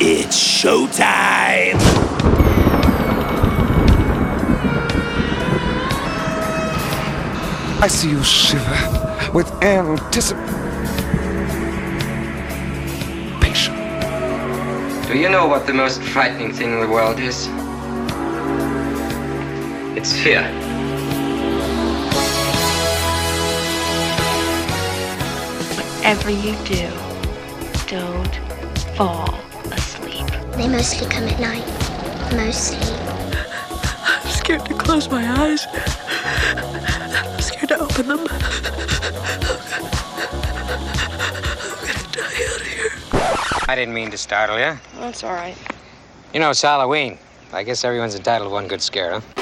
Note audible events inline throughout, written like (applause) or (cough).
It's showtime! I see you shiver with anticipation. Do you know what the most frightening thing in the world is? It's fear. Whatever you do, don't fall asleep. They mostly come at night. Mostly. I'm scared to close my eyes. I'm scared to open them. I'm gonna die out here. I didn't mean to startle you. That's all right. You know, it's Halloween. I guess everyone's entitled to one good scare, huh?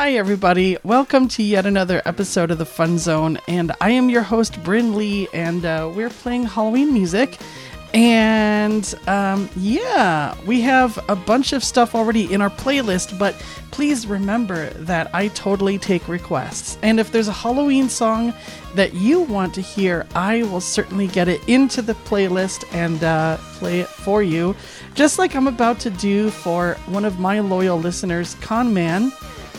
Hi, everybody. Welcome to yet another episode of the Fun Zone. And I am your host, Brynn Lee, and uh, we're playing Halloween music. And um, yeah, we have a bunch of stuff already in our playlist, but please remember that I totally take requests. And if there's a Halloween song that you want to hear, I will certainly get it into the playlist and uh, play it for you, just like I'm about to do for one of my loyal listeners, Con Man.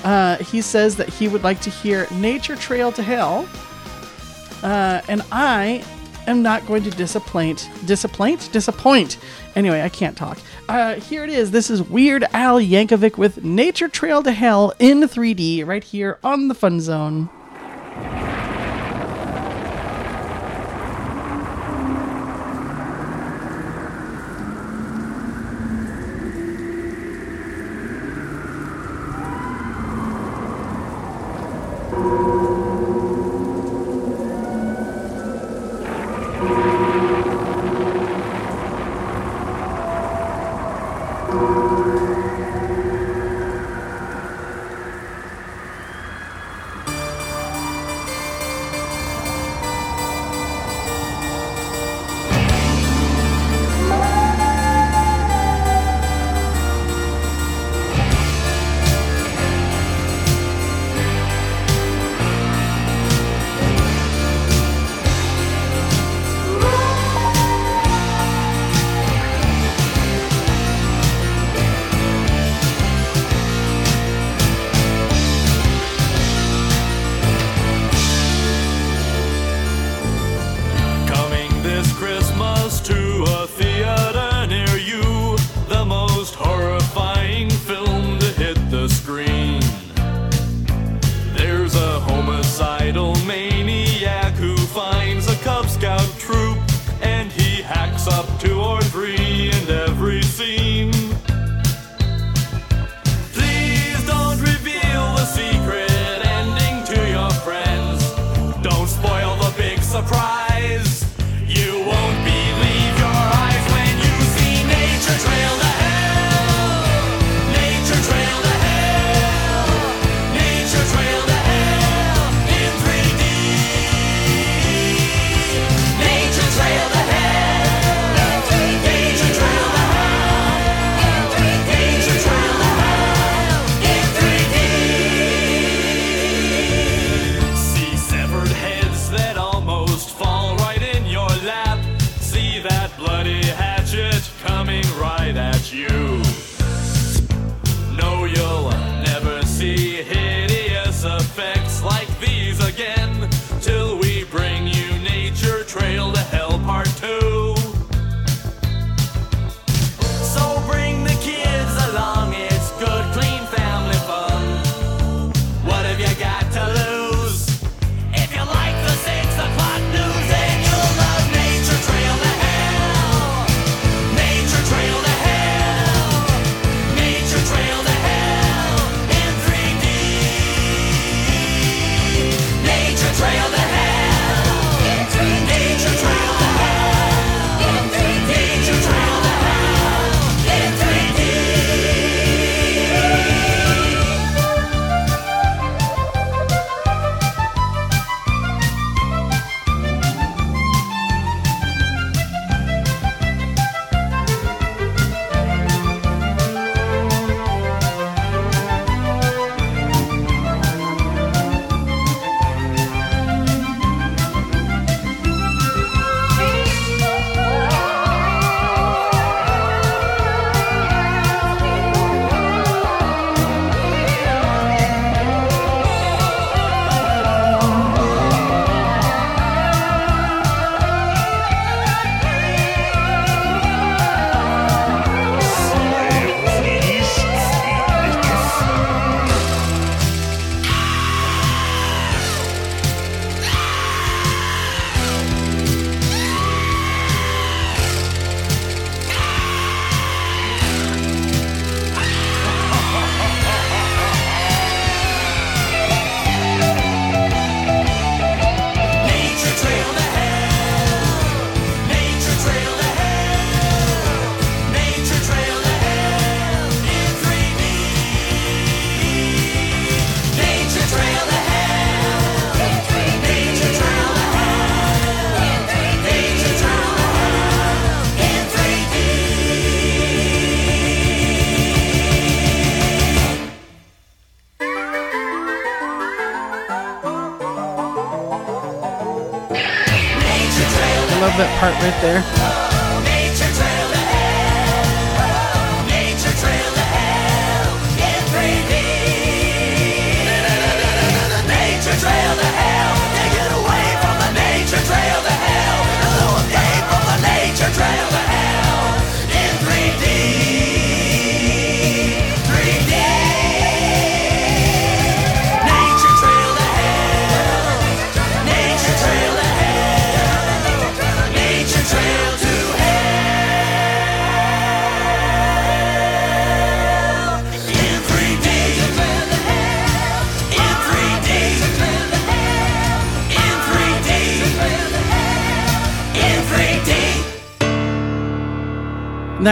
Uh, he says that he would like to hear Nature Trail to Hell. Uh, and I am not going to disappoint. Disappoint? Disappoint. Anyway, I can't talk. Uh, here it is. This is Weird Al Yankovic with Nature Trail to Hell in 3D right here on the Fun Zone.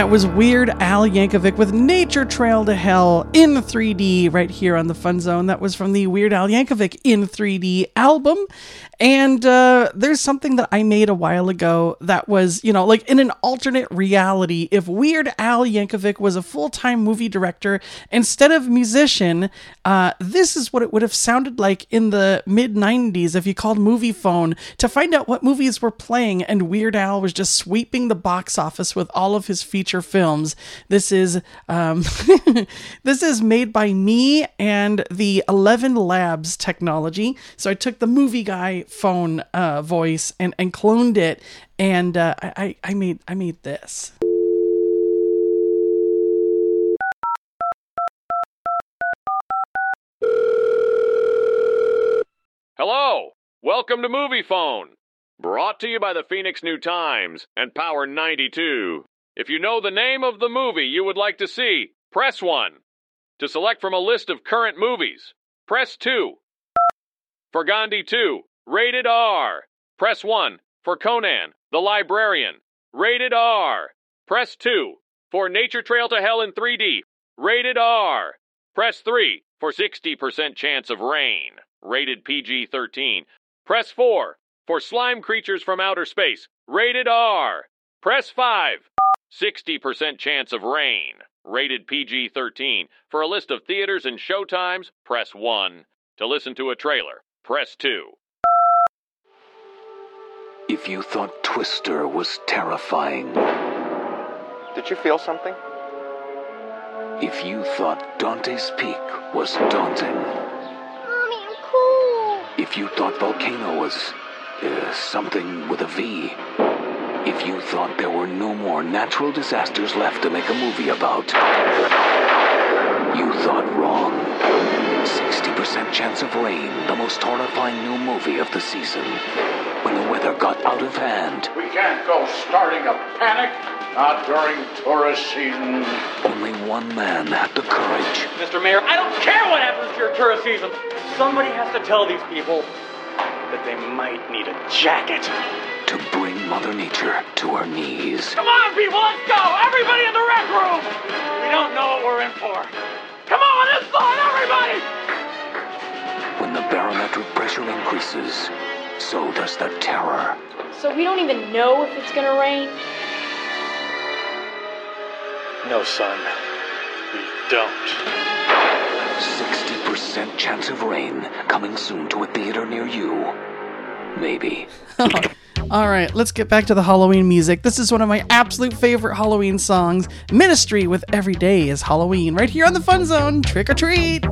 That was Weird Al Yankovic with Nature Trail to Hell in 3D right here on the Fun Zone. That was from the Weird Al Yankovic in 3D album. And uh, there's something that I made a while ago that was, you know, like in an alternate reality, if Weird Al Yankovic was a full time movie director instead of musician, uh, this is what it would have sounded like in the mid 90s if you called Moviefone to find out what movies were playing and Weird Al was just sweeping the box office with all of his feature films. This is um, (laughs) this is made by me and the Eleven Labs technology. So I took the movie guy phone uh, voice and, and cloned it, and uh, I, I made I made this. Hello, welcome to Moviefone. Brought to you by the Phoenix New Times and Power 92. If you know the name of the movie you would like to see, press 1. To select from a list of current movies, press 2. For Gandhi 2, rated R, press 1. For Conan, the Librarian, rated R, press 2. For Nature Trail to Hell in 3D, rated R, press 3. For 60% chance of rain, rated PG 13, press 4. For Slime Creatures from Outer Space, rated R, press 5. 60% chance of rain, rated PG 13. For a list of theaters and showtimes, press 1. To listen to a trailer, press 2. If you thought Twister was terrifying, Did you feel something? if you thought Dante's Peak was daunting, Mommy, I'm cool. if you thought Volcano was uh, something with a V, if you thought there were no more natural disasters left to make a movie about, you thought wrong. 60% chance of rain, the most horrifying new movie of the season. When the weather got out of hand, We can't go starting a panic. Not during tourist season. only one man had the courage Mr. Mayor, I don't care what happens to your tourist season. Somebody has to tell these people that they might need a jacket. to bring Mother Nature to her knees. Come on, people, let's go! Everybody in the rec room! We don't know what we're in for. Come on, inside, everybody! When the barometric pressure increases, so does the terror. So we don't even know if it's gonna rain? No, son. We don't. 60% chance of rain coming soon to a theater near you. Maybe. (laughs) All right, let's get back to the Halloween music. This is one of my absolute favorite Halloween songs, Ministry with Every Day is Halloween, right here on the Fun Zone. Trick or treat.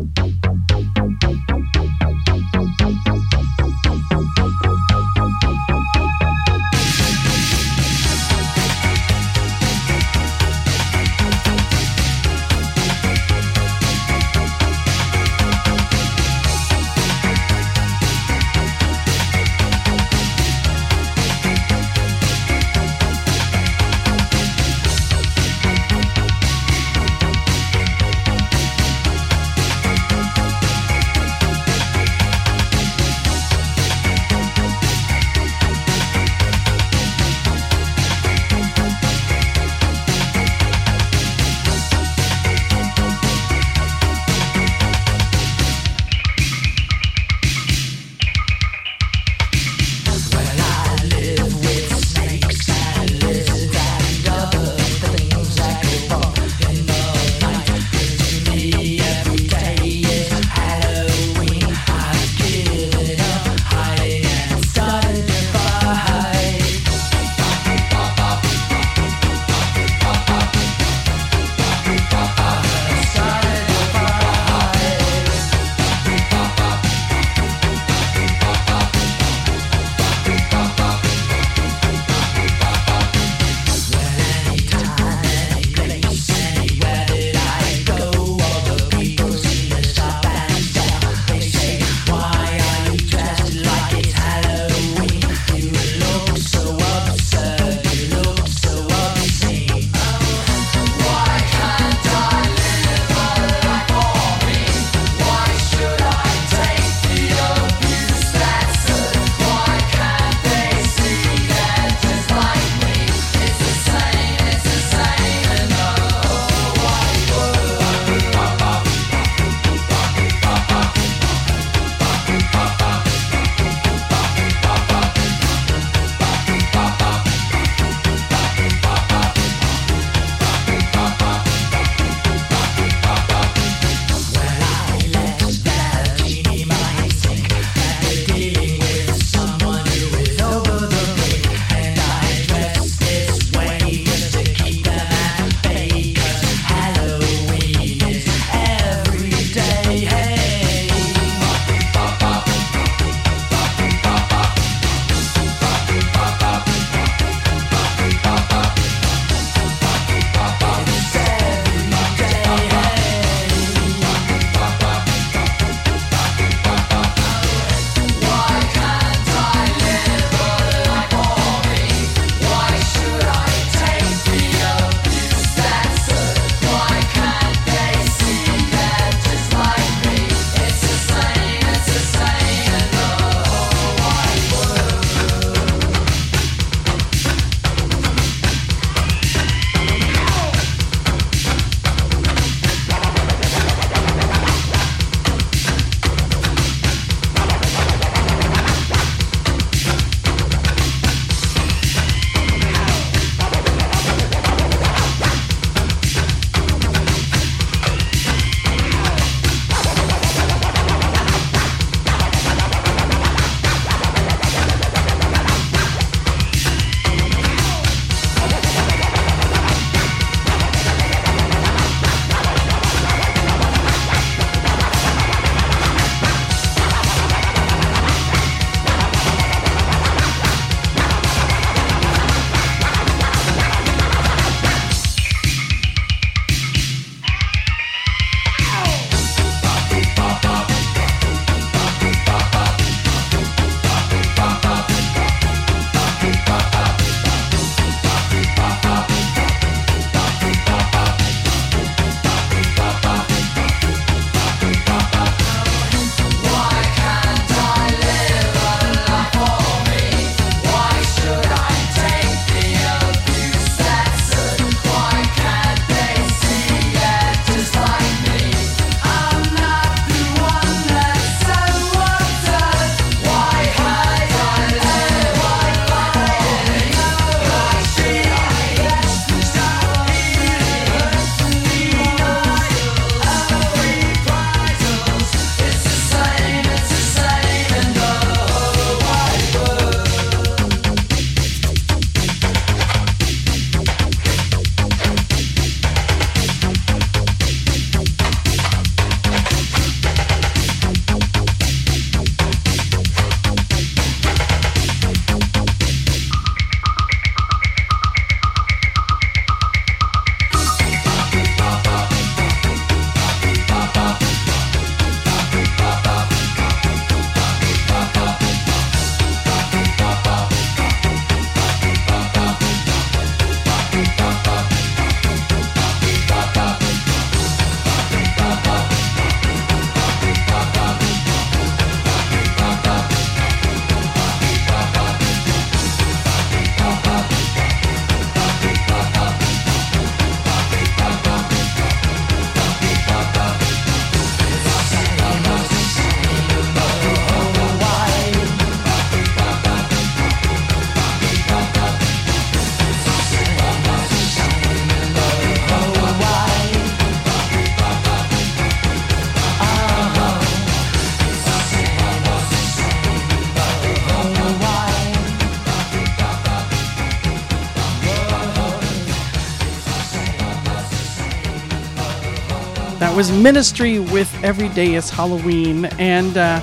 Was Ministry with Every Day is Halloween. And uh,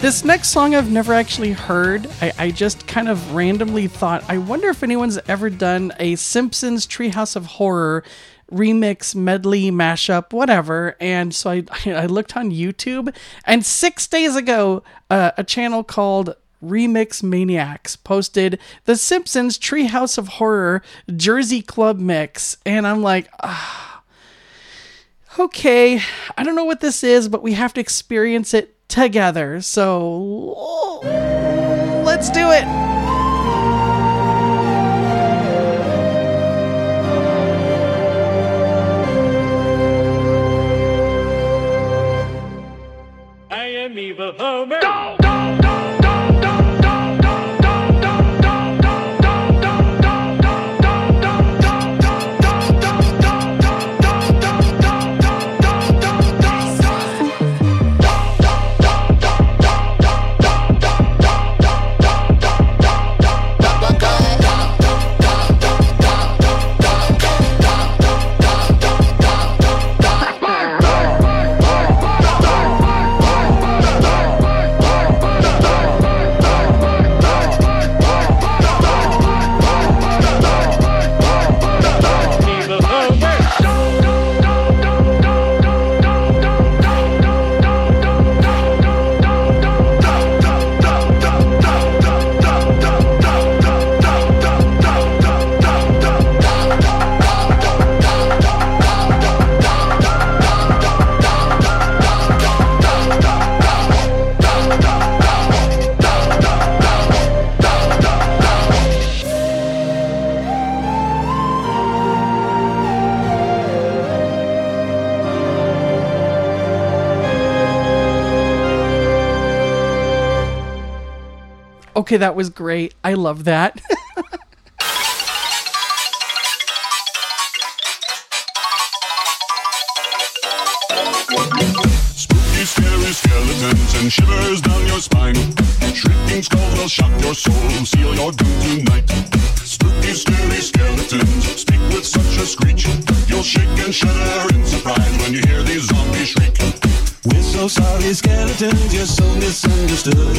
this next song I've never actually heard. I, I just kind of randomly thought, I wonder if anyone's ever done a Simpsons Treehouse of Horror remix, medley, mashup, whatever. And so I, (laughs) I looked on YouTube, and six days ago, uh, a channel called Remix Maniacs posted the Simpsons Treehouse of Horror Jersey Club mix. And I'm like, ah okay, I don't know what this is, but we have to experience it together. So let's do it. I am Eva Okay, that was great. I love that. (laughs) Spooky, scary skeletons and shivers down your spine. Shrieking skulls will shock your soul, seal your doom tonight. Spooky, scary skeletons speak with such a screech. You'll shake and shudder in surprise when you hear these zombies so sorry, skeletons, you're so misunderstood.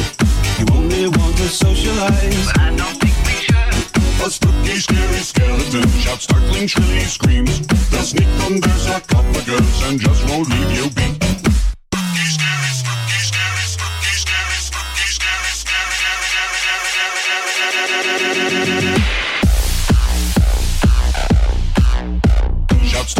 You only want to socialize. But I don't think we should. A spooky, scary skeleton shouts startling, shrilly screams. They'll sneak their sarcophagus and just won't leave you be. Shouts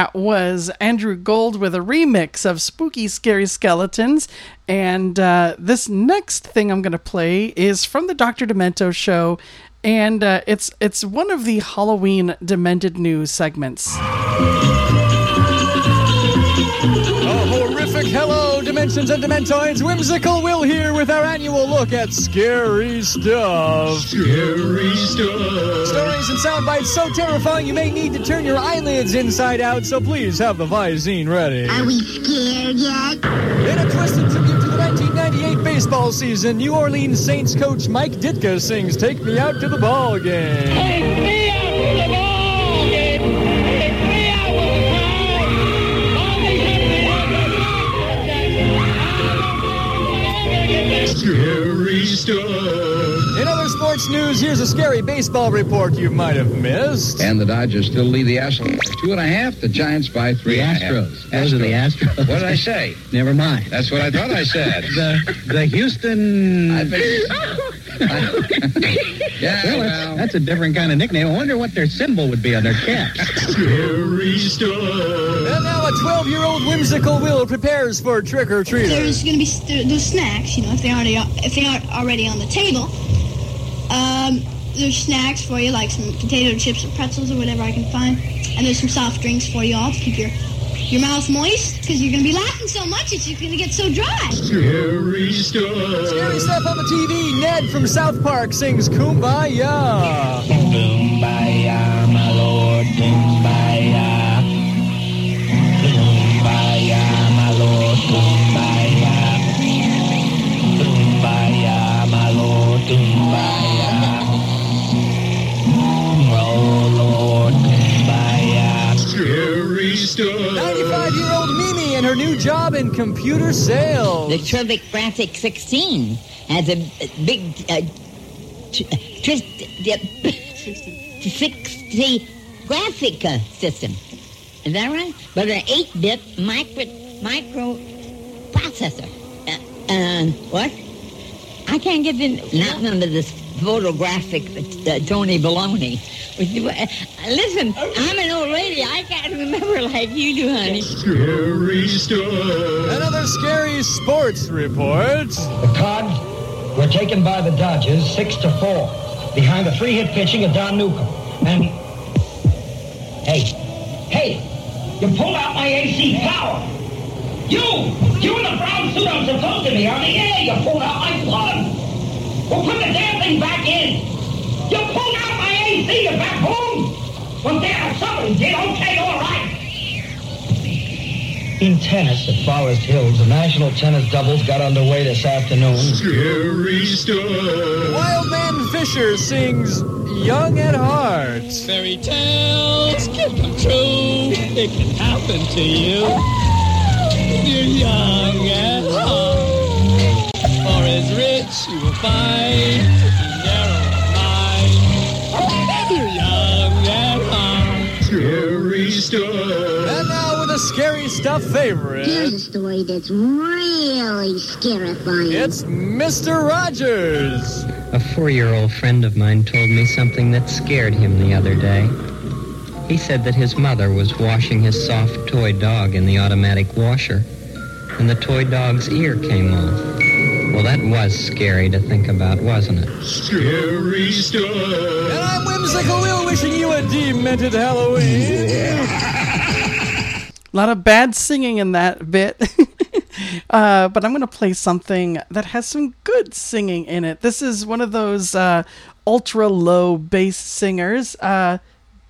that was Andrew Gold with a remix of Spooky Scary Skeletons. And uh, this next thing I'm going to play is from the Dr. Demento show. And uh, it's it's one of the Halloween Demented News segments. Hello, Dimensions and Dementoids. Whimsical Will here with our annual look at scary stuff. Scary stuff. Stories and sound bites so terrifying you may need to turn your eyelids inside out, so please have the Visine ready. Are we scared yet? In a twisted tribute to the 1998 baseball season, New Orleans Saints coach Mike Ditka sings Take Me Out to the Ball Game. Take me Other sports news, here's a scary baseball report you might have missed. And the Dodgers still lead the Astros. Two and a half. The Giants by three. The and a half. Astros. Those are the Astros. What did I say? (laughs) Never mind. That's what I thought I said. The the Houston. I bet- (laughs) yeah, well, well. that's, that's a different kind of nickname. I wonder what their symbol would be on their caps. (laughs) Scary stuff. And now a 12-year-old whimsical Will prepares for trick or treat. There's going to be st- those snacks, you know, if they aren't if they aren't already on the table. Um, there's snacks for you, like some potato chips or pretzels or whatever I can find, and there's some soft drinks for you all to keep your your mouth moist because you're going to be laughing so much it's going to get so dry. Scary stuff. Scary stuff on the TV. Ned from South Park sings Kumbaya. Kumbaya, my lord, kumbaya. Kumbaya, my lord, kumbaya. Kumbaya, my lord, kumbaya. understood. 95 year old Mimi and her new job in computer sales. The TurboGrafx 16 has a big. Uh, (laughs) 60 graphic uh, system. Is that right? But an 8 bit micro, micro processor. Uh, uh, what? I can't get in. not under this photographic uh, Tony Baloney. Listen, I'm an old lady. I can't remember like you do, honey. Scary stuff. Another scary sports report. The Cards were taken by the Dodgers six to four behind the three-hit pitching of Don Newcombe. And hey, hey, you pulled out my AC power. You, you in the brown suit I'm supposed to be on the air. You pulled out my plug. Well, put the damn thing back in. You pulled out my AC, you backbone. Well, damn, somebody did. Okay, all right. In tennis at Forest Hills, the national tennis doubles got underway this afternoon. Scary stuff. Wild Man Fischer sings Young at Heart. Fairy tales can come true. It can happen to you. You're young at heart. Or rich you will find. Narrow of mind. You're young at heart. Scary stuff. And now with a scary stuff favorite. Here's a story that's really scarifying. It's Mr. Rogers. A four year old friend of mine told me something that scared him the other day. He said that his mother was washing his soft toy dog in the automatic washer, and the toy dog's ear came off. Well, that was scary to think about, wasn't it? Scary stuff. And I'm Whimsical Will wishing you a demented Halloween. A (laughs) lot of bad singing in that bit. (laughs) uh, but I'm going to play something that has some good singing in it. This is one of those uh, ultra low bass singers. Uh,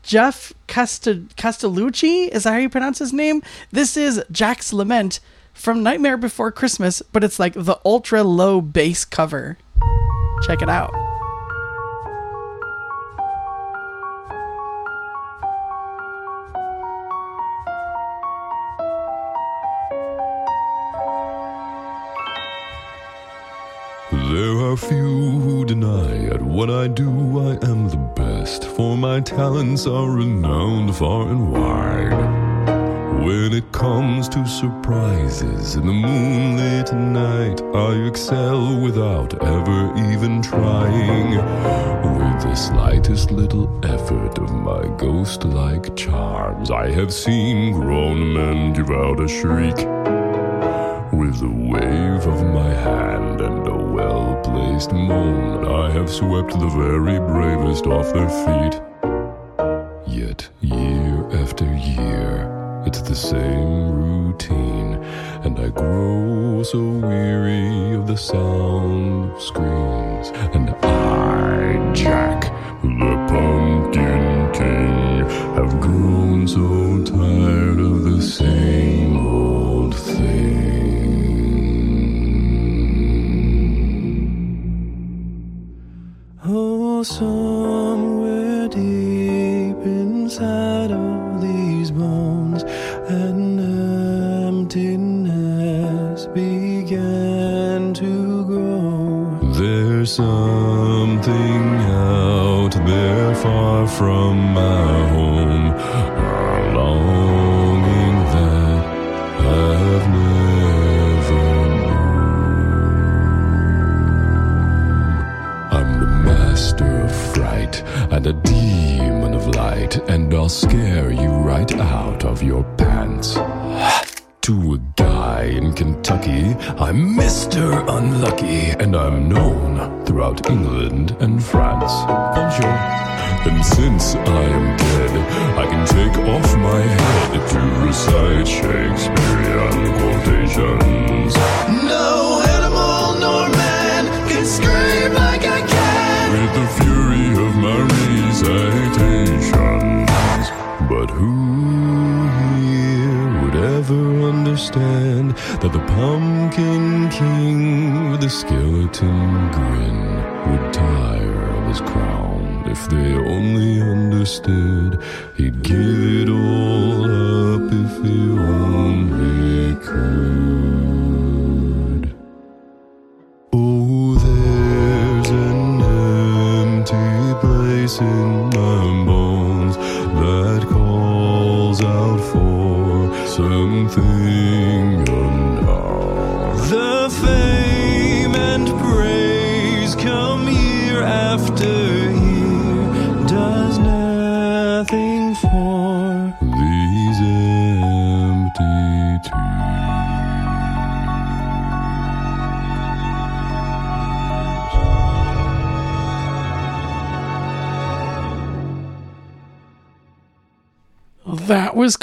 Geoff Casta- Castellucci, is that how you pronounce his name? This is Jack's Lament from Nightmare Before Christmas, but it's like the ultra low bass cover. Check it out. There are few who deny at what I do I am the best, for my talents are renowned far and wide. When it comes to surprises in the moonlit night, I excel without ever even trying. With the slightest little effort of my ghost like charms, I have seen grown men give out a shriek. With a wave of my hand and a well placed moan, I have swept the very bravest off their feet. Yet, year after year, it's the same routine, and I grow so weary of the sound of screams. And I, Jack, the Pumpkin King, have grown so tired of the same old thing. Oh, somewhere There's something out there far from my home, a longing that I've never I'm the master of fright and a demon of light, and I'll scare you right out of your pants. To a guy in Kentucky, I'm Mr. Unlucky, and I'm known throughout England and France. Bonjour. And since I am dead, I can take off my head to recite Shakespearean quotations. No animal nor man can scream like I can. with the fury of my recitations. But who ever understand that the Pumpkin King with the skeleton grin would tire of his crown if they only understood he'd give it all up if he only could.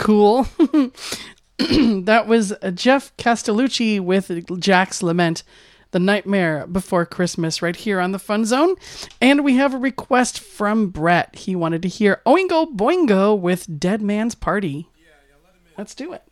Cool. (clears throat) that was Geoff Castellucci with Jack's Lament, The Nightmare Before Christmas, right here on the Fun Zone. And we have a request from Brett. He wanted to hear Oingo Boingo with Dead Man's Party. Yeah, Let's do it.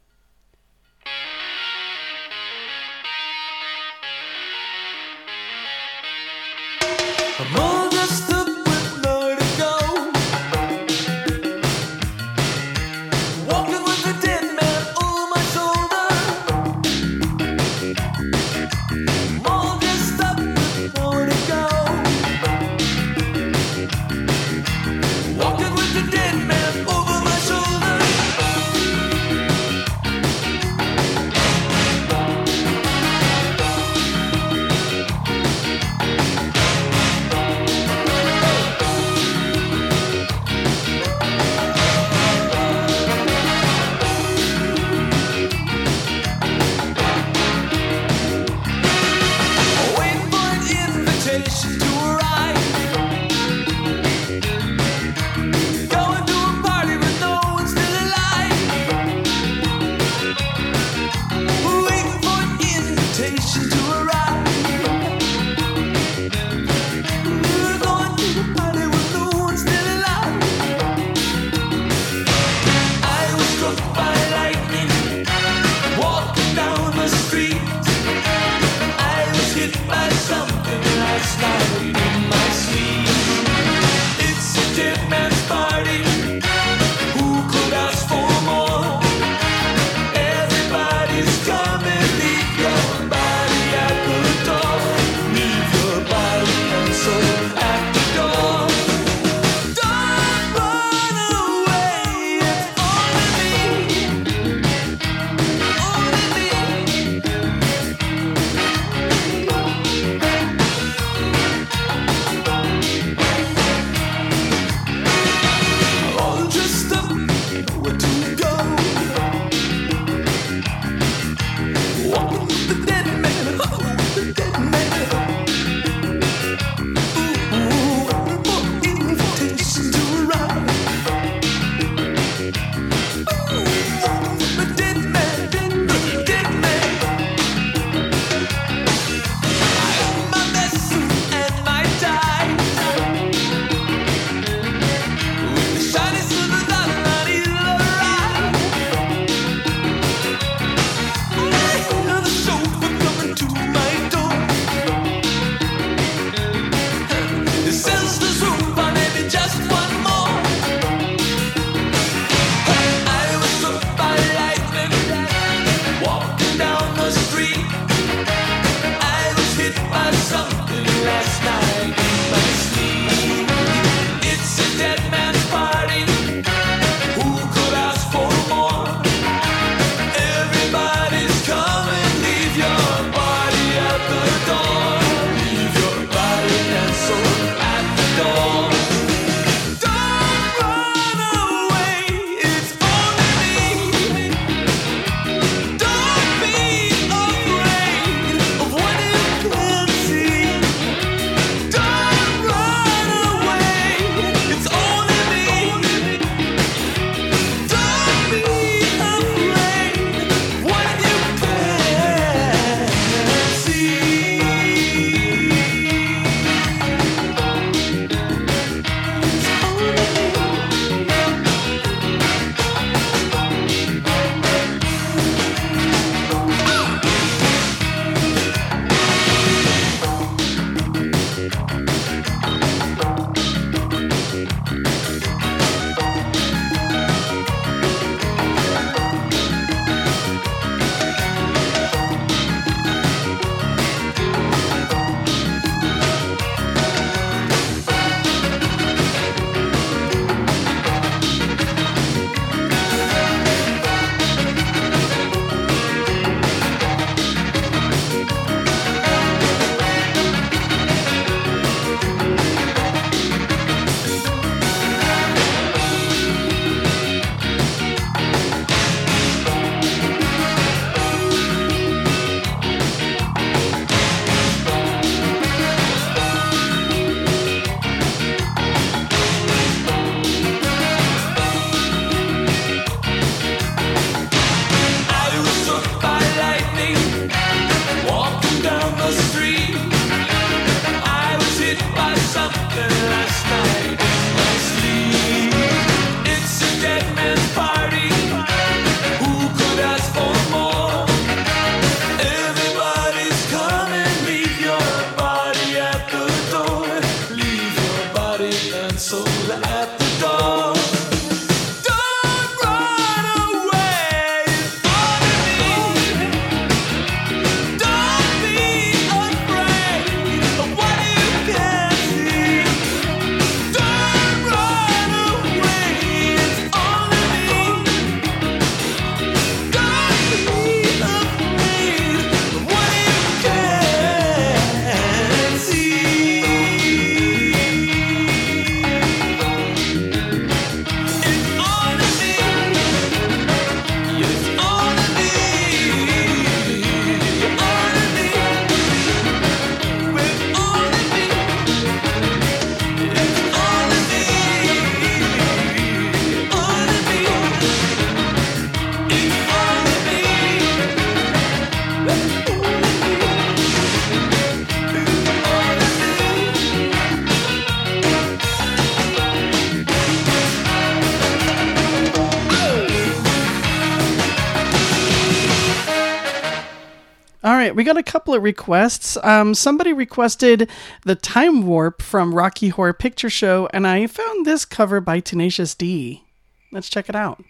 Right, we got a couple of requests. Um, somebody requested the Time Warp from Rocky Horror Picture Show, and I found this cover by Tenacious D. Let's check it out.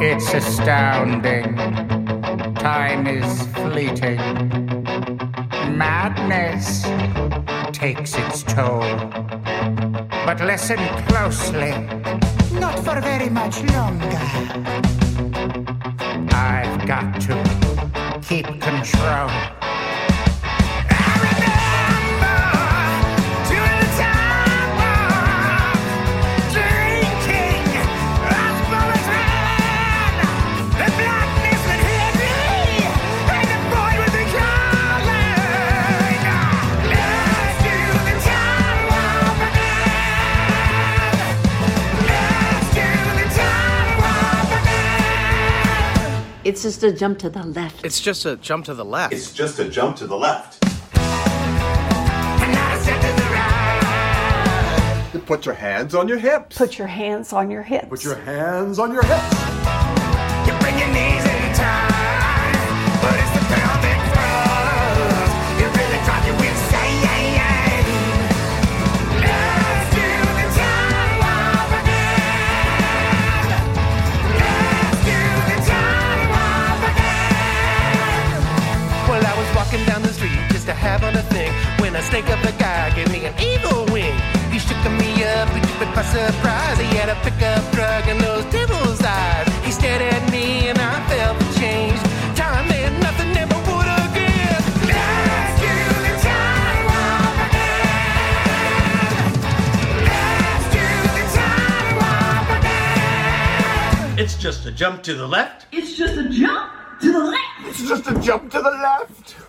It's astounding. Time is fleeting. Madness takes its toll. But listen closely. Not for very much longer. I've got to keep control. It's just a jump to the left. It's just a jump to the left. It's just a jump to the left. Put your hands on your hips. Put your hands on your hips. Put your hands on your hips. Street just to have on a thing when a snake of a guy gave me an evil wing. He shook me up, he took me by surprise. He had a pickup truck and those devil's eyes. He stared at me and I felt the change. Time meant nothing, never would again. Let's do the time warp again. Let's do the time warp again. It's just a jump to the left. It's just a jump to the left. It's just a jump to the left.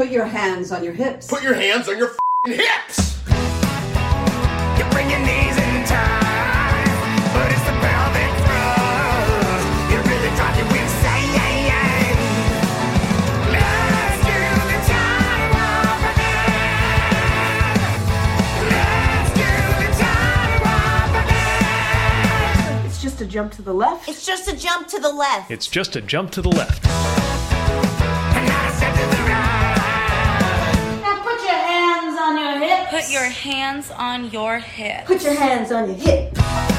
Put your hands on your hips. Put your hands on your f***ing hips. You bring your knees in time, but it's the pelvic thrust. It really drives you insane. Let's do the time warp again. Let's do the time warp again. It's just a jump to the left. It's just a jump to the left. It's just a jump to the left. Hips. Put your hands on your hips. Put your hands on your hip.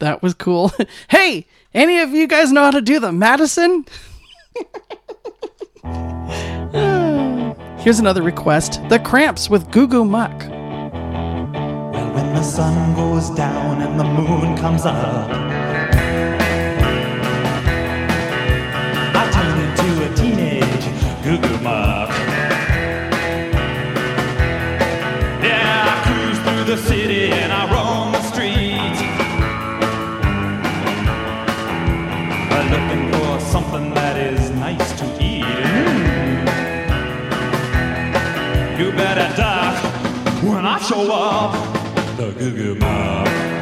That was cool. (laughs) hey, any of you guys know how to do the Madison? (sighs) Here's another request The Cramps with Goo Goo Muck. Well, when the sun goes down and the moon comes up, I turn into a teenage goo goo. Yeah, I cruise through the city and I show up. The Goo Goo Muck.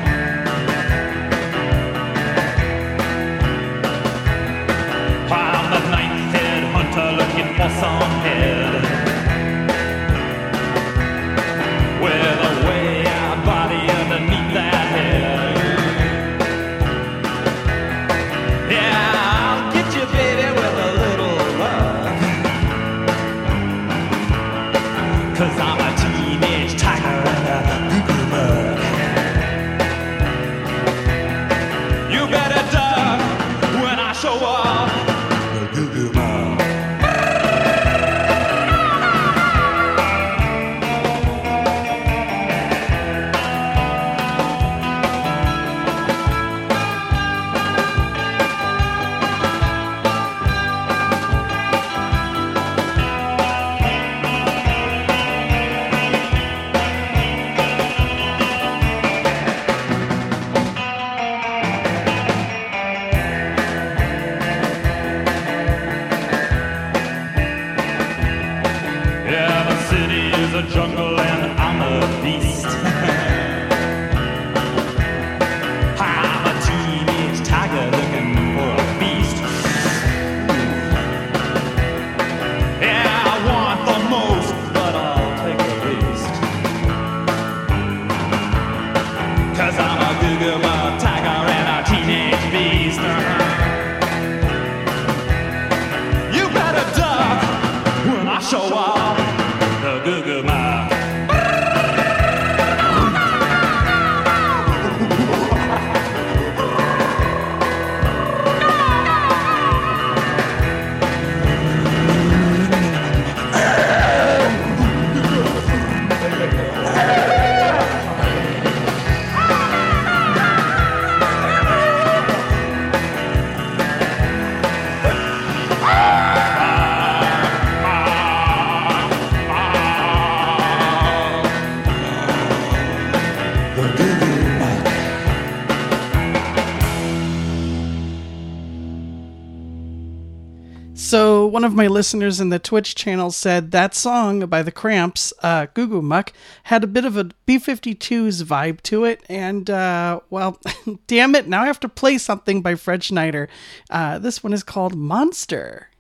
Of my listeners in the Twitch channel said that song by the Cramps, uh, Goo Goo Muck, had a bit of a B 52's vibe to it. And, uh, well, (laughs) damn it, now I have to play something by Fred Schneider. Uh, this one is called Monster.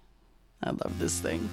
I love this thing.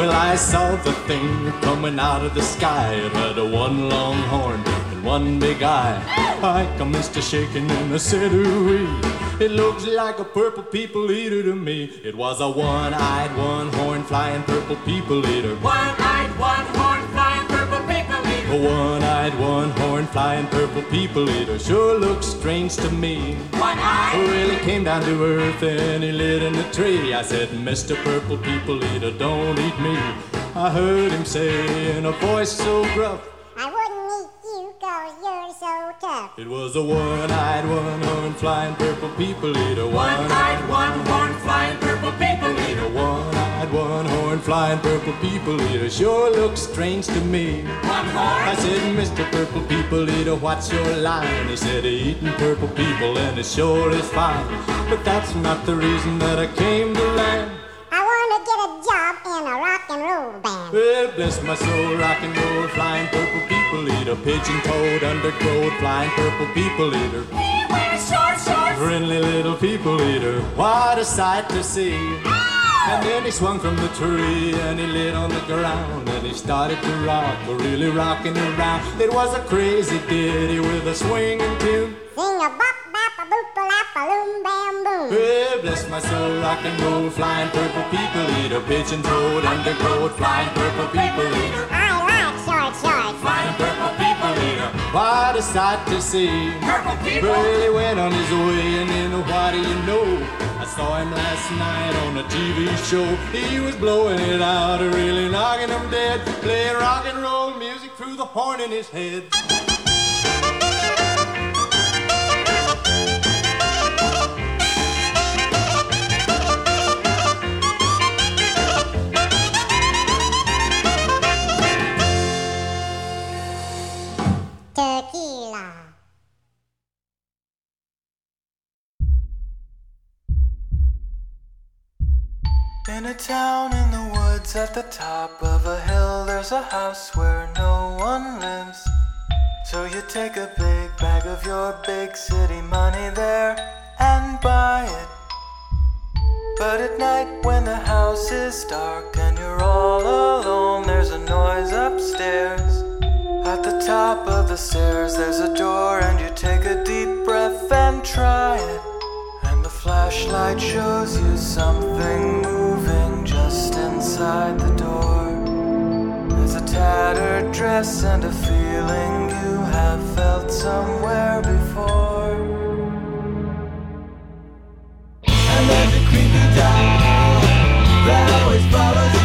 Well, I saw the thing coming out of the sky. It had a one long horn and one big eye. I commenced to shaking and said, ooh It looks like a purple people eater to me. It was a one-eyed, one-horn flying purple people eater. Flying purple people eater. A one-eyed, one-horn flying purple people eater sure looks strange to me. One-eyed? Well, he came down to earth and he lit in the tree. I said, Mr. Purple People Eater, don't eat me. I heard him say in a voice so gruff, I wouldn't eat you cause you're so tough. it was a one-eyed, one-horn flying purple people eater. One-eyed, one-horn, flying purple people eater. One-eyed, ride one horn flying purple people eater sure looks strange to me. One horn? I said, Mr. Purple People Eater, what's your line? He said, eating purple people and it sure is fine. But that's not the reason that I came to land. I wanna get a job in a rock and roll band. Well, bless my soul, rock and roll, flying purple people eater, pigeon toed, undergrowth, flying purple people eater. He wears short shorts. Friendly little people eater, what a sight to see. And then he swung from the tree and he lit on the ground and he started to rock, really rocking around. It was a crazy ditty with a swinging tune. Sing a bop bap a boop a lap a loom bam boom. Well, bless my soul, rock and roll, flying purple people eater, pigeon toed, undergrowth, flying purple people eater. I like short shorts. Flying purple people eater, what a sight to see. Purple people. Well, he went on his way, and then what do you know? I saw him last night on a TV show. He was blowing it out, really knocking him dead, playing rock and roll music through the horn in his head. In a town in the woods at the top of a hill, there's a house where no one lives. So you take a big bag of your big city money there and buy it. But at night when the house is dark and you're all alone, there's a noise upstairs. At the top of the stairs, there's a door, and you take a deep breath and try it. And the flashlight shows you something just inside the door. There's a tattered dress and a feeling you have felt somewhere before. And there's a creepy doll that always follows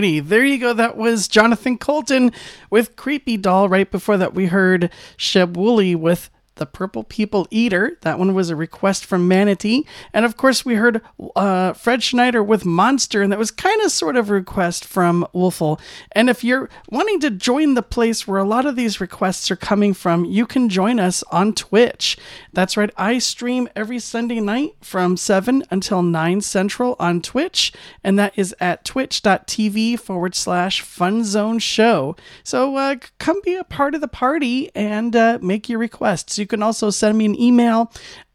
There you go. That was Jonathan Coulton with Creepy Doll. Right before that, we heard Sheb Wooley with The Purple People Eater. That one was a request from Manatee. And of course, we heard uh, Fred Schneider with Monster, and that was kind of sort of a request from Wolfle. And if you're wanting to join the place where a lot of these requests are coming from, you can join us on Twitch. That's right, I stream every Sunday night from 7 until 9 Central on Twitch, and that is at twitch.tv forward slash fun zone show. So uh, come be a part of the party and uh, make your requests. You can also send me an email.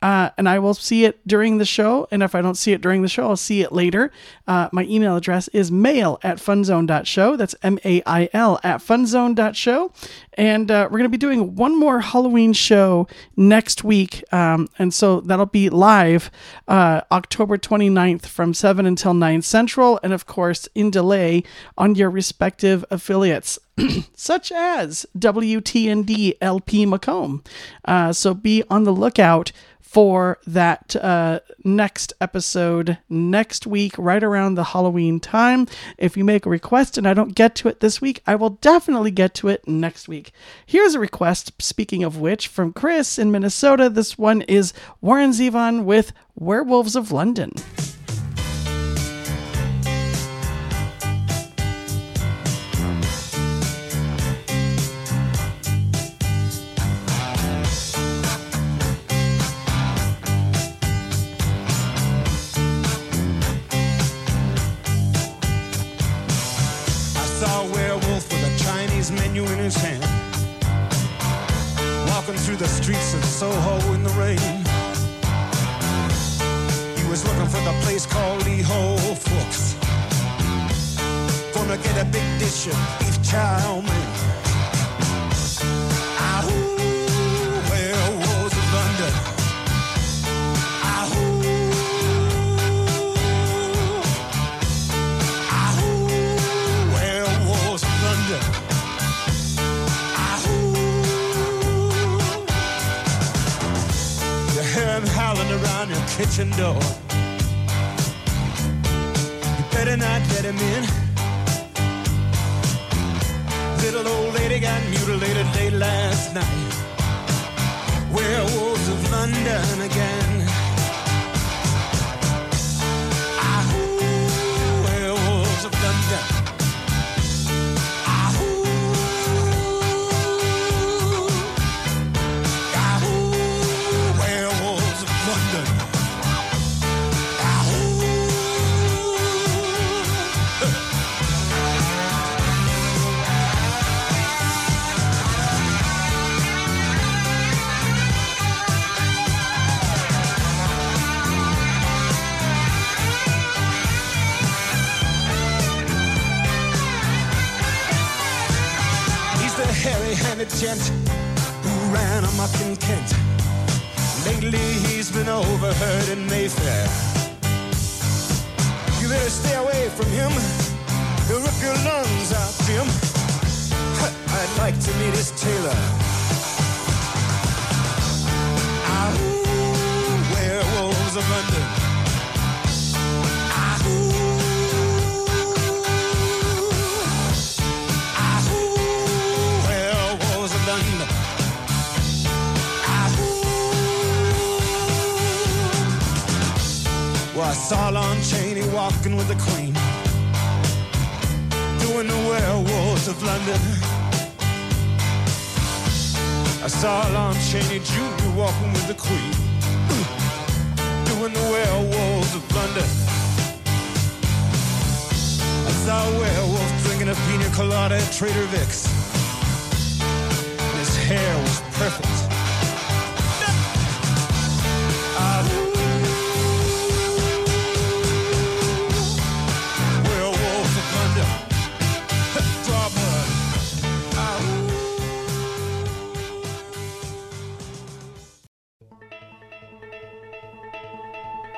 Uh, and I will see it during the show. And if I don't see it during the show, I'll see it later. Uh, my email address is mail at funzone.show. That's M A I L at funzone.show. And uh, we're going to be doing one more Halloween show next week. Um, and so that'll be live uh, October 29th from 7 until 9 Central. And of course, in delay on your respective affiliates. (clears throat) such as WTND LP Macomb. Uh, so be on the lookout for that uh, next episode next week, right around the Halloween time. If you make a request and I don't get to it this week, I will definitely get to it next week. Here's a request, speaking of which, from Chris in Minnesota. This one is Warren Zevon with Werewolves of London.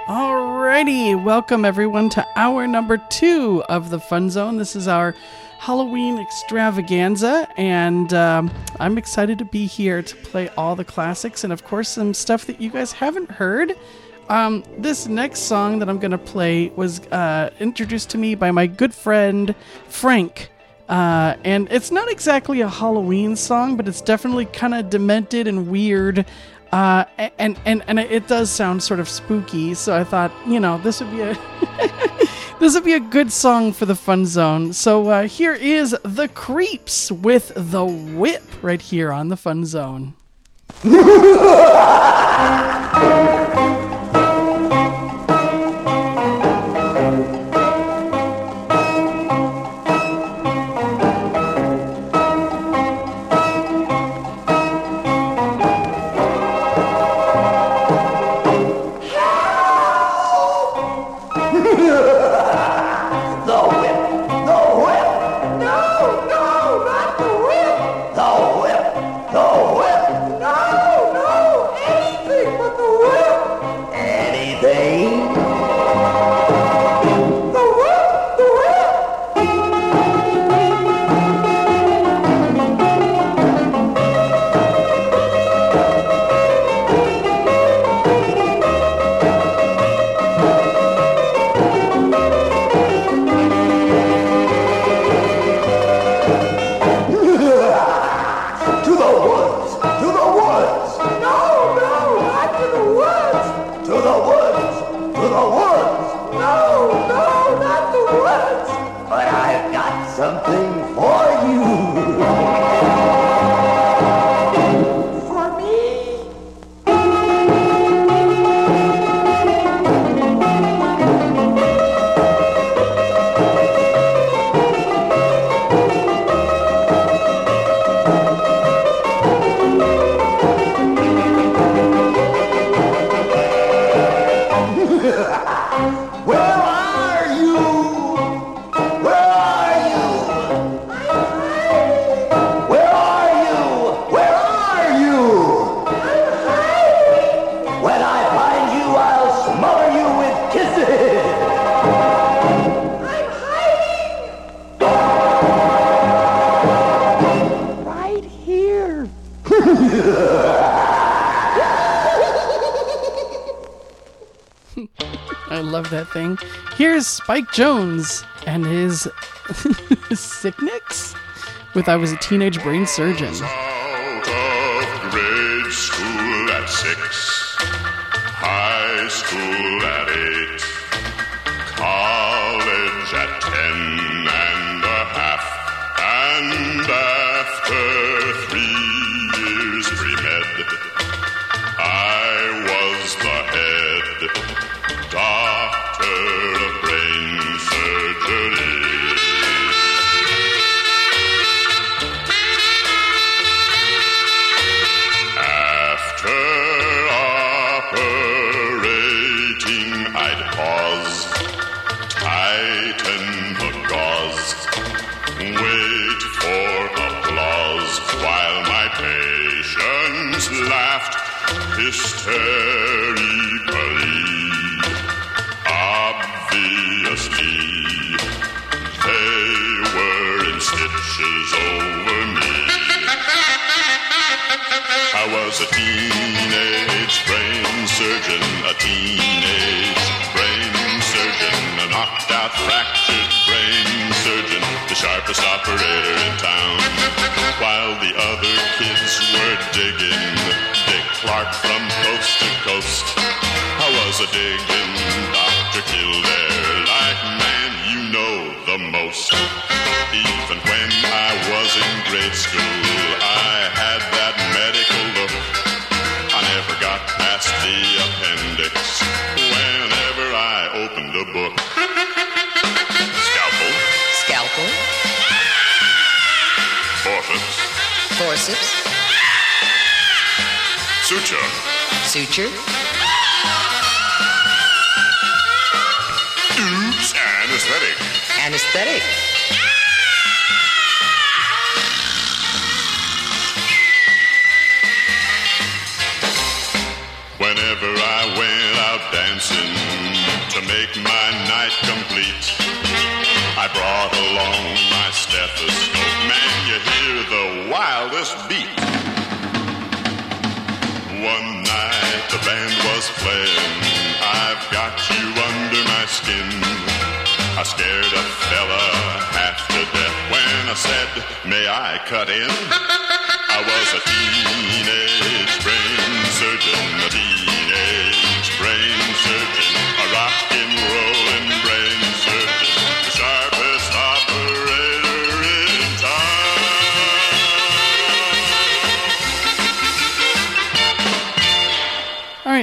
Alrighty, welcome everyone to hour number two of the Fun Zone. This is our Halloween extravaganza, and um, I'm excited to be here to play all the classics and, of course, some stuff that you guys haven't heard. Um, this next song that I'm gonna play was uh, introduced to me by my good friend Frank. Uh, and it's not exactly a Halloween song, but it's definitely kind of demented and weird. Uh, and, and, and it does sound sort of spooky. So I thought, you know, this would be a, (laughs) this would be a good song for the fun zone. So, uh, here is The Creeps with The Whip right here on the fun zone. (laughs) Spike Jones and his (laughs) Sicknicks with I Was a Teenage Brain Surgeon. Wait for applause while my patients laughed hysterically. Obviously, they were in stitches over me. I was a teenage brain surgeon, a teenage brain surgeon, a knocked out, fractured brain surgeon, the sharpest operator in town. While the other kids were digging Dick Clark from coast to coast, I was a digging Dr. Kildare, like man, you know the most. Even when I was in grade school, I had that medical look. I never got past the suture, suture, oops, anesthetic. anesthetic, Whenever I went out dancing to make my night complete, I brought along my stethoscope. Man, hear the wildest beat. One night the band was playing, I've got you under my skin. I scared a fella half to death when I said, May I cut in? I was a teenager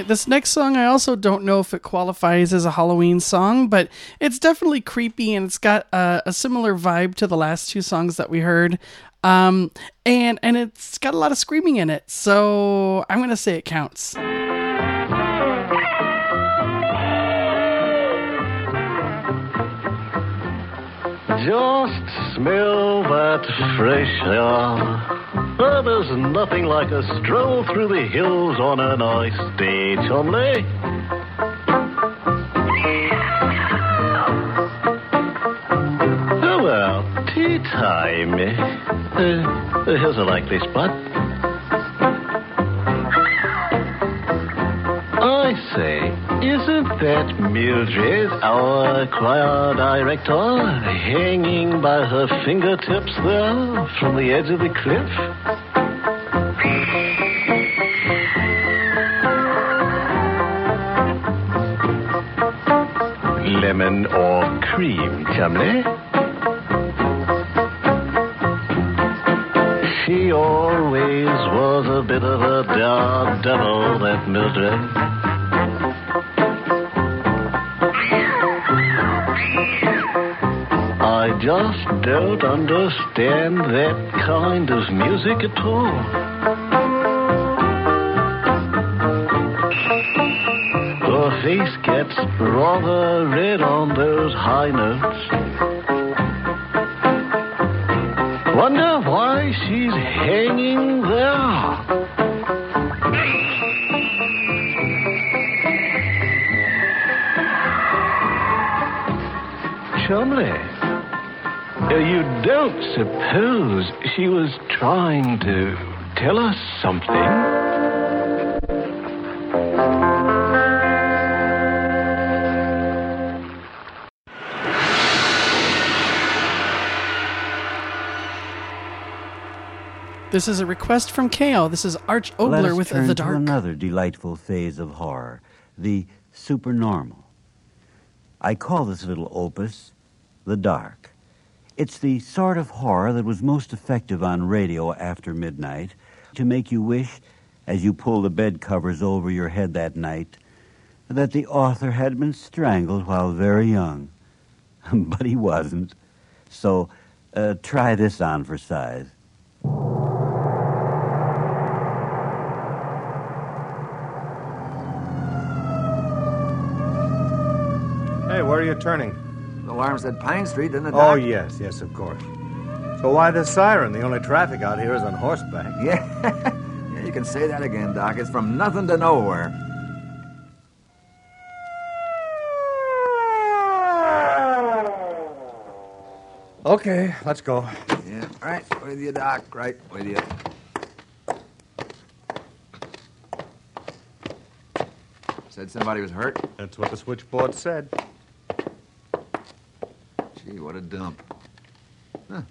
this next song, I also don't know if it qualifies as a Halloween song, but it's definitely creepy and it's got uh, a similar vibe to the last two songs that we heard. Um, and and it's got a lot of screaming in it, so I'm gonna say it counts. Just smell that fresh air. There's nothing like a stroll through the hills on a nice day, Chumley. Oh, well, tea time. Uh, here's a likely spot. I say, isn't that Mildred, our choir director, hanging by her fingertips there from the edge of the cliff? Lemon or cream, Chumley? She always was a bit of a daredevil, that Mildred. Just don't understand that kind of music at all. Her face gets rather red on those high notes. Wonder why she's hanging there. Chumley, you don't suppose she was trying to tell us something? This is a request from Kale. This is Arch Let us with turn The to Dark. another delightful phase of horror, the supernormal. I call this little opus The Dark. It's the sort of horror that was most effective on radio after midnight to make you wish, as you pull the bed covers over your head that night, that the author had been strangled while very young. (laughs) but he wasn't. So uh, try this on for size. Hey, where are you turning? The alarm said Pine Street, didn't it? Oh, yes, yes, of course. So why the siren? The only traffic out here is on horseback. (laughs) Yeah. yeah, you can say that again, Doc. It's from nothing to nowhere. Okay, let's go. Yeah, right with you, Doc. Right with you. Said somebody was hurt? That's what the switchboard said. Gee, what a dump. Huh.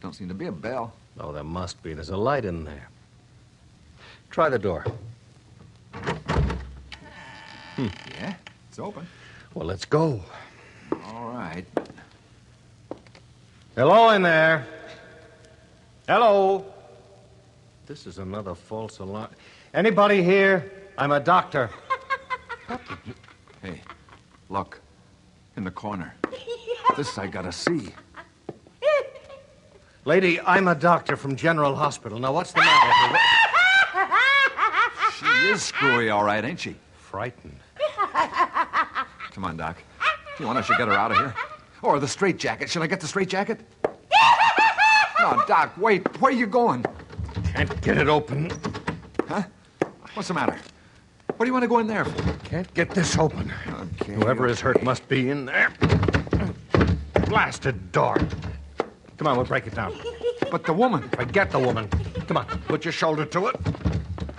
Don't seem to be a bell. Oh, there must be. There's a light in there. Try the door. Hmm. Yeah, it's open. Well, let's go. All right. Hello in there. Hello. This is another false alarm. Anybody here? I'm a doctor. (laughs) Hey, look. In the corner. (laughs) This I gotta see. Lady, I'm a doctor from General Hospital. Now, what's the matter? She is screwy, all right, ain't she? Frightened. Come on, Doc. Do you want us to get her out of here? Or the straitjacket. Shall I get the straitjacket? No, Doc, wait. Where are you going? Can't get it open. Huh? What's the matter? What do you want to go in there for? Can't get this open. Okay. Whoever is hurt must be in there. Blasted door. Come on, we'll break it down. But the woman. Forget the woman. Come on, put your shoulder to it.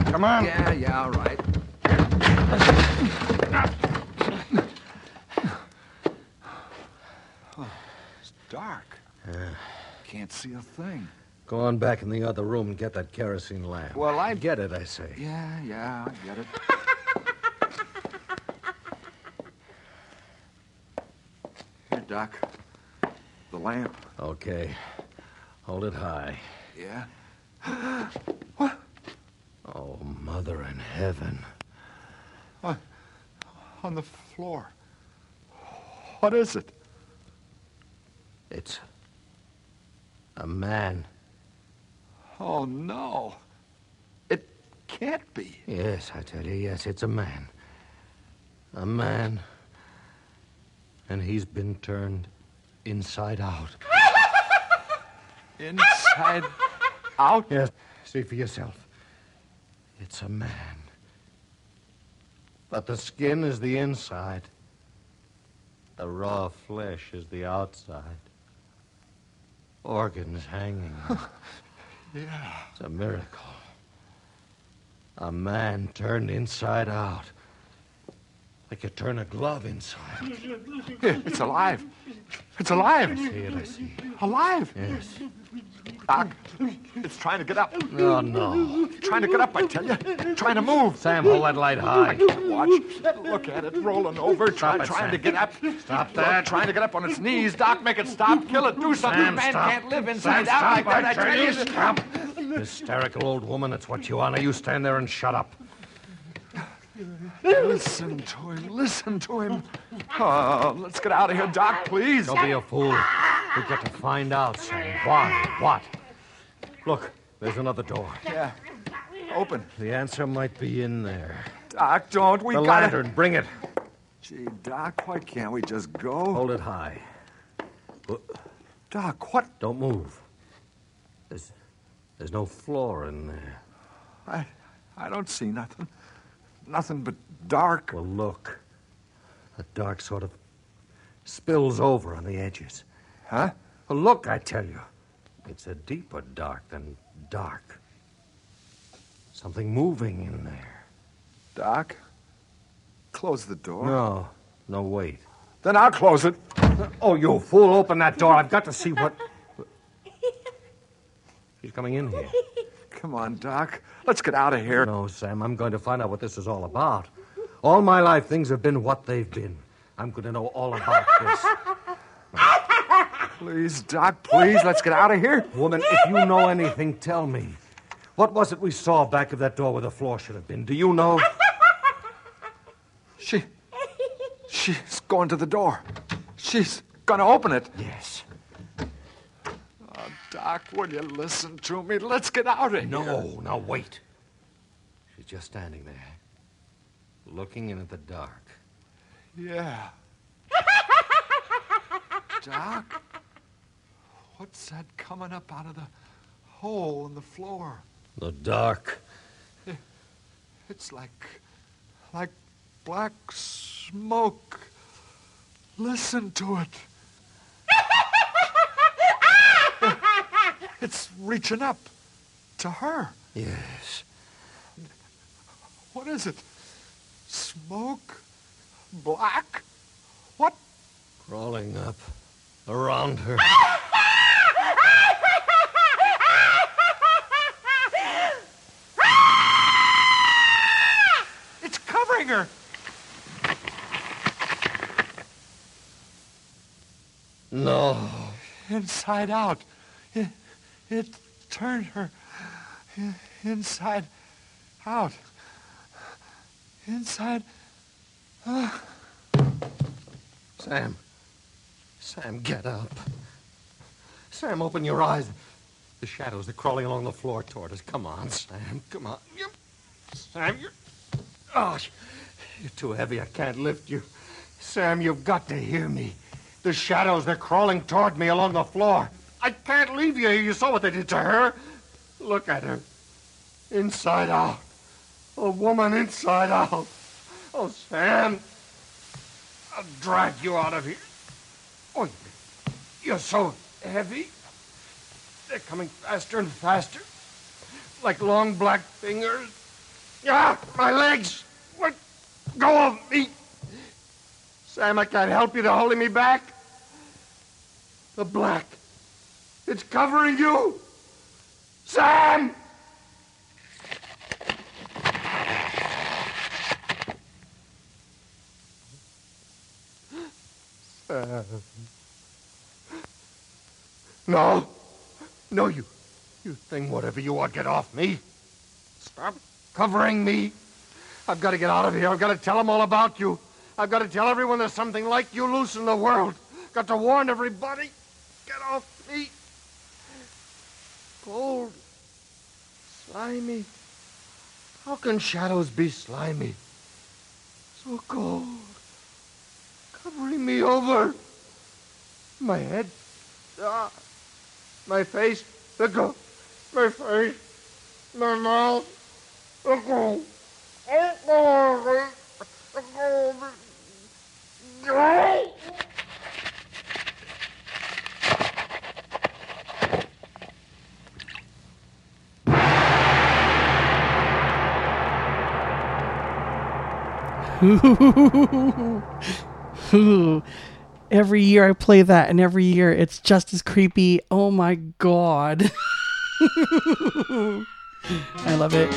Come on. Yeah, yeah, all right. (sighs) Oh, it's dark. Yeah. can't see a thing. Go on back in the other room and get that kerosene lamp. Well, I get it, I say. Yeah, yeah, I get it. (laughs) Here, Doc. The lamp. Okay. Hold it high. Yeah? (gasps) What? Oh, Mother in heaven. What? On the floor. What is it? It's a man. Oh, no. It can't be. Yes, I tell you, yes, it's a man. A man. And he's been turned inside out. (laughs) Inside out? Yes, see for yourself. It's a man. But the skin is the inside. The raw flesh is the outside. Organs hanging. (laughs) Yeah. It's a miracle. A man turned inside out. Like you turn a glove inside. (laughs) It's alive. It's alive. I see it, I see. Alive. Yes. Doc, it's trying to get up. Oh, no. Trying to get up, I tell you. Trying to move. Sam, hold that light high. I can't watch. Look at it rolling over, try, it, trying Sam. to get up. Stop Look, that. trying to get up on its knees. Doc, make it stop. Kill it. Do something. Sam, Man stop. can't live inside Sam, out stop, like that. I, I tell you, stop. Hysterical old woman, that's what you are. Now you stand there and shut up. Listen to him. Listen to him. Oh, let's get out of here, Doc, please. Don't be a fool. We've got to find out, Sam. Why? What? Look, there's another door. Yeah. Open. The answer might be in there. Doc, don't. We the gotta. lantern, bring it. Gee, Doc, why can't we just go? Hold it high. Doc, what? Don't move. There's, there's no floor in there. I, I don't see nothing. Nothing but dark. Well, look. The dark sort of spills over on the edges. Huh? Well, look, I tell you. It's a deeper dark than dark. Something moving in there. Doc, close the door. No, no, wait. Then I'll close it. Oh, you fool, open that door. I've got to see what. (laughs) She's coming in here. Come on, Doc. Let's get out of here. No, Sam, I'm going to find out what this is all about. All my life, things have been what they've been. I'm going to know all about this. Please, Doc, please, let's get out of here. Woman, if you know anything, tell me. What was it we saw back of that door where the floor should have been? Do you know? She. She's going to the door. She's going to open it. Yes. Doc, will you listen to me? Let's get out of here. No, now wait. She's just standing there, looking in at the dark. Yeah. Doc, what's that coming up out of the hole in the floor? The dark. It's like, like black smoke. Listen to it. It's reaching up to her. Yes. What is it? Smoke? Black? What? Crawling up around her. It's covering her. No. Inside out. It, turned her inside out. Inside. Uh, Sam. Sam, get up. Sam, open your eyes. The shadows, they're crawling along the floor toward us. Come on, Sam. Come on. Sam, you're. Oh, you're too heavy. I can't lift you. Sam, you've got to hear me. The shadows, they're crawling toward me along the floor. I can't leave you. You saw what they did to her. Look at her. Inside out. A woman inside out. Oh, Sam. I'll drag you out of here. Oh, you're so heavy. They're coming faster and faster. Like long black fingers. Ah, my legs. Let go of me. Sam, I can't help you. They're holding me back. The black. It's covering you! Sam! Sam. No. No, you. You thing, whatever you are, get off me. Stop covering me. I've got to get out of here. I've got to tell them all about you. I've got to tell everyone there's something like you loose in the world. Got to warn everybody. Get off me. Cold. Slimy. How can shadows be slimy? So cold. Covering me over. My head. Ah. My face. the go. My face. My mouth. Let go. Let go. Let go. Go. Ooh. (laughs) every year I play that, and every year it's just as creepy. Oh my god. (laughs) I love it.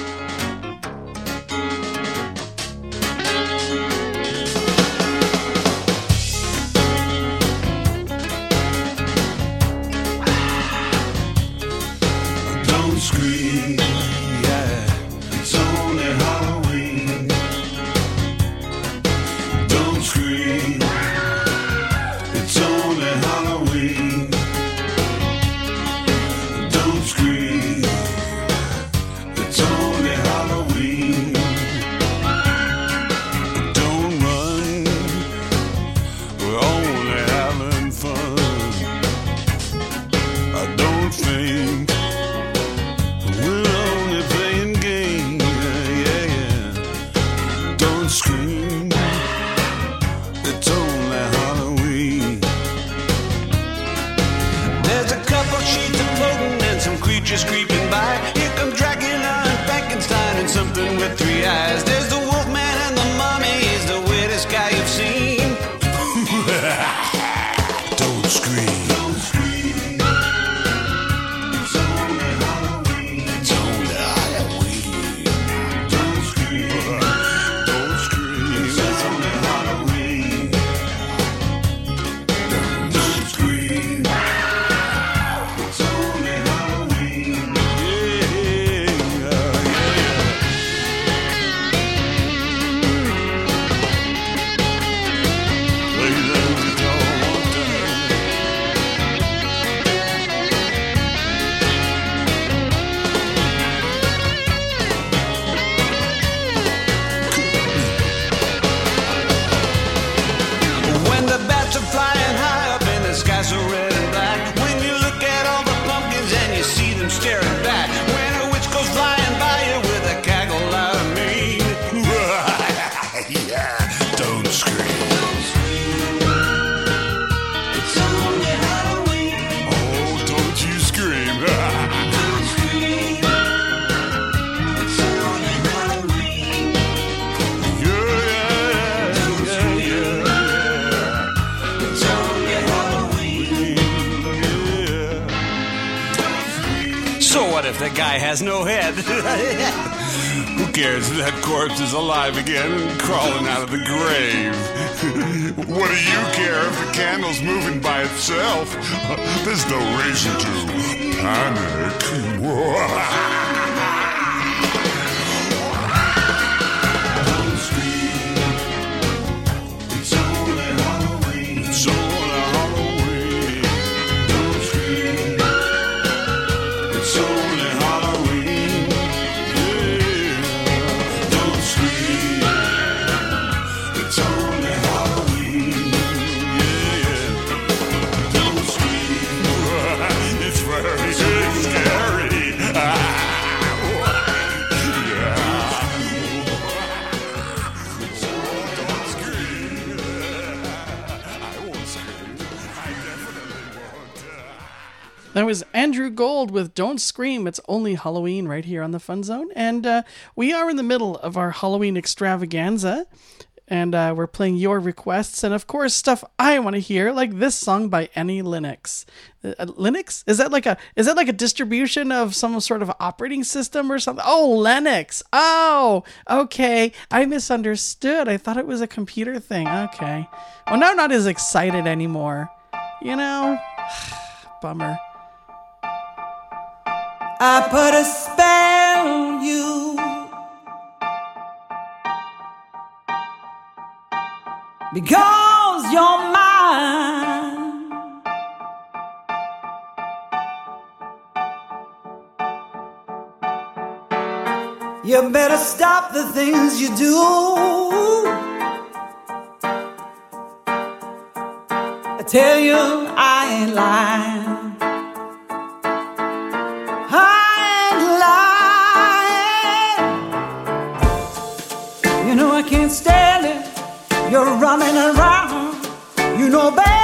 Don't scream, alive again crawling out of the grave? (laughs) what do you care if the candle's moving by itself? (laughs) There's no reason to panic. (laughs) Gold with Don't Scream. It's only Halloween right here on the Fun Zone. And uh, we are in the middle of our Halloween extravaganza. And uh, we're playing your requests and, of course, stuff I want to hear, like this song by Annie Lennox. Uh, Linux is that like a is that like a distribution of some sort of operating system or something? Oh, Linux. Oh, okay. I misunderstood. I thought it was a computer thing. Okay. Well, now I'm not as excited anymore. You know, (sighs) bummer. I put a spell on you because you're mine. You better stop the things you do. I tell you, I ain't lying. Know I can't stand it. You're running around. You know better,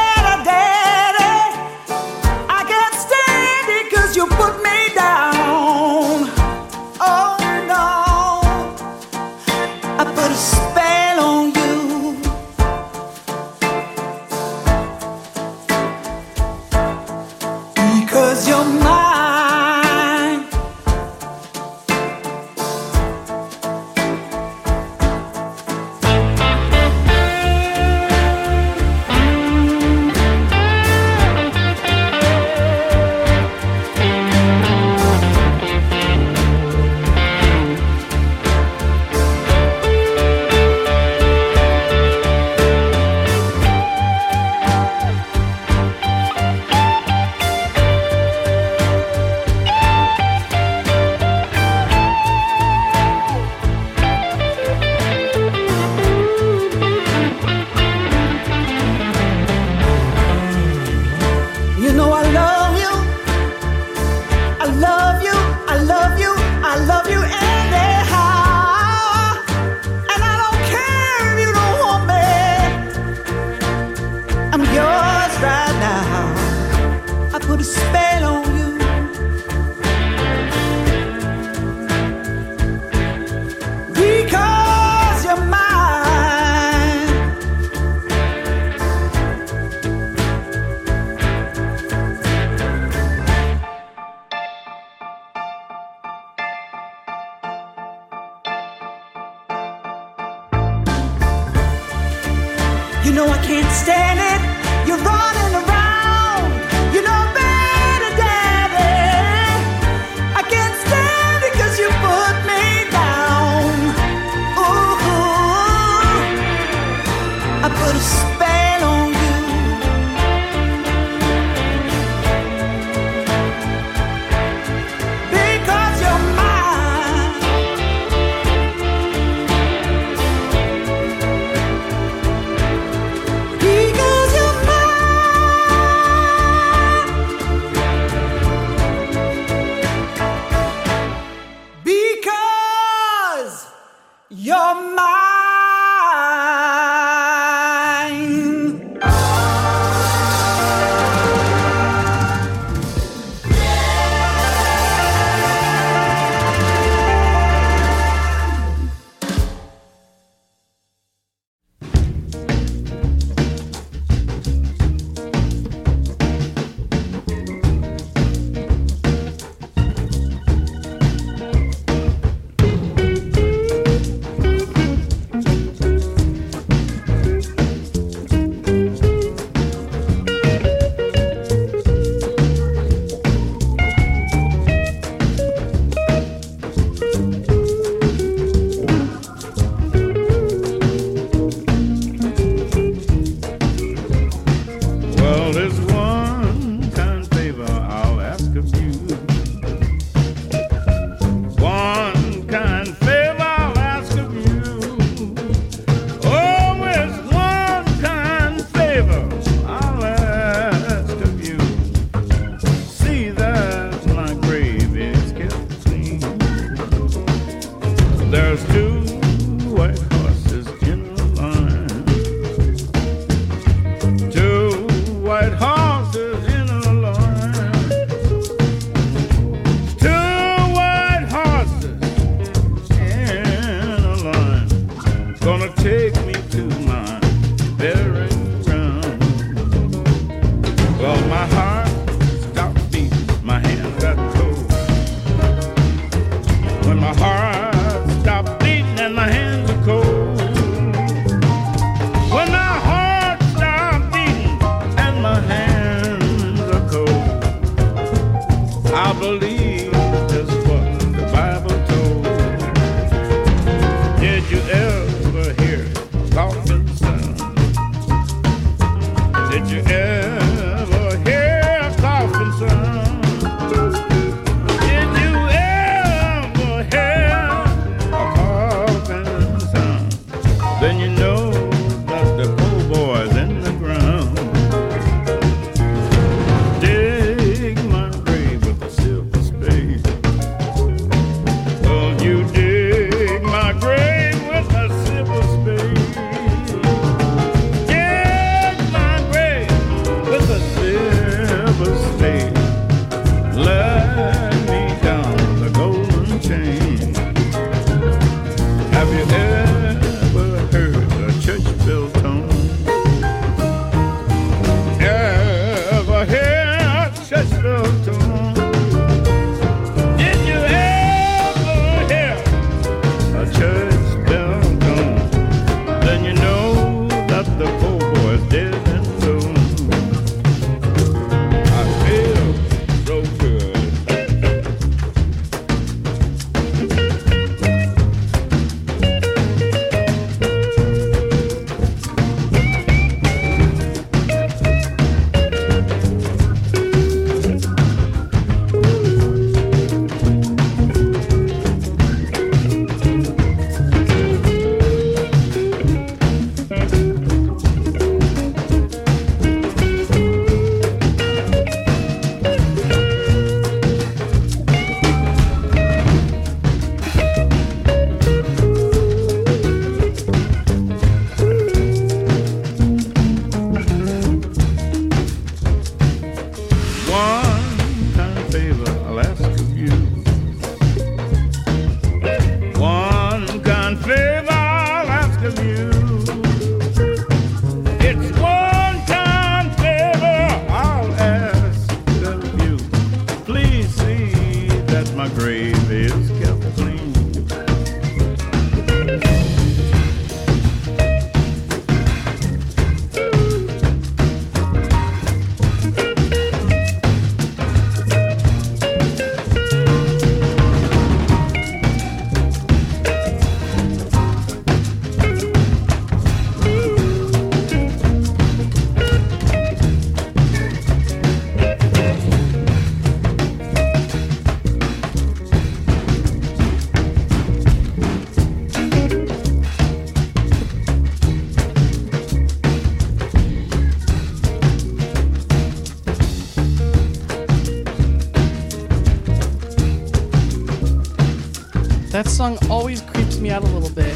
song always creeps me out a little bit.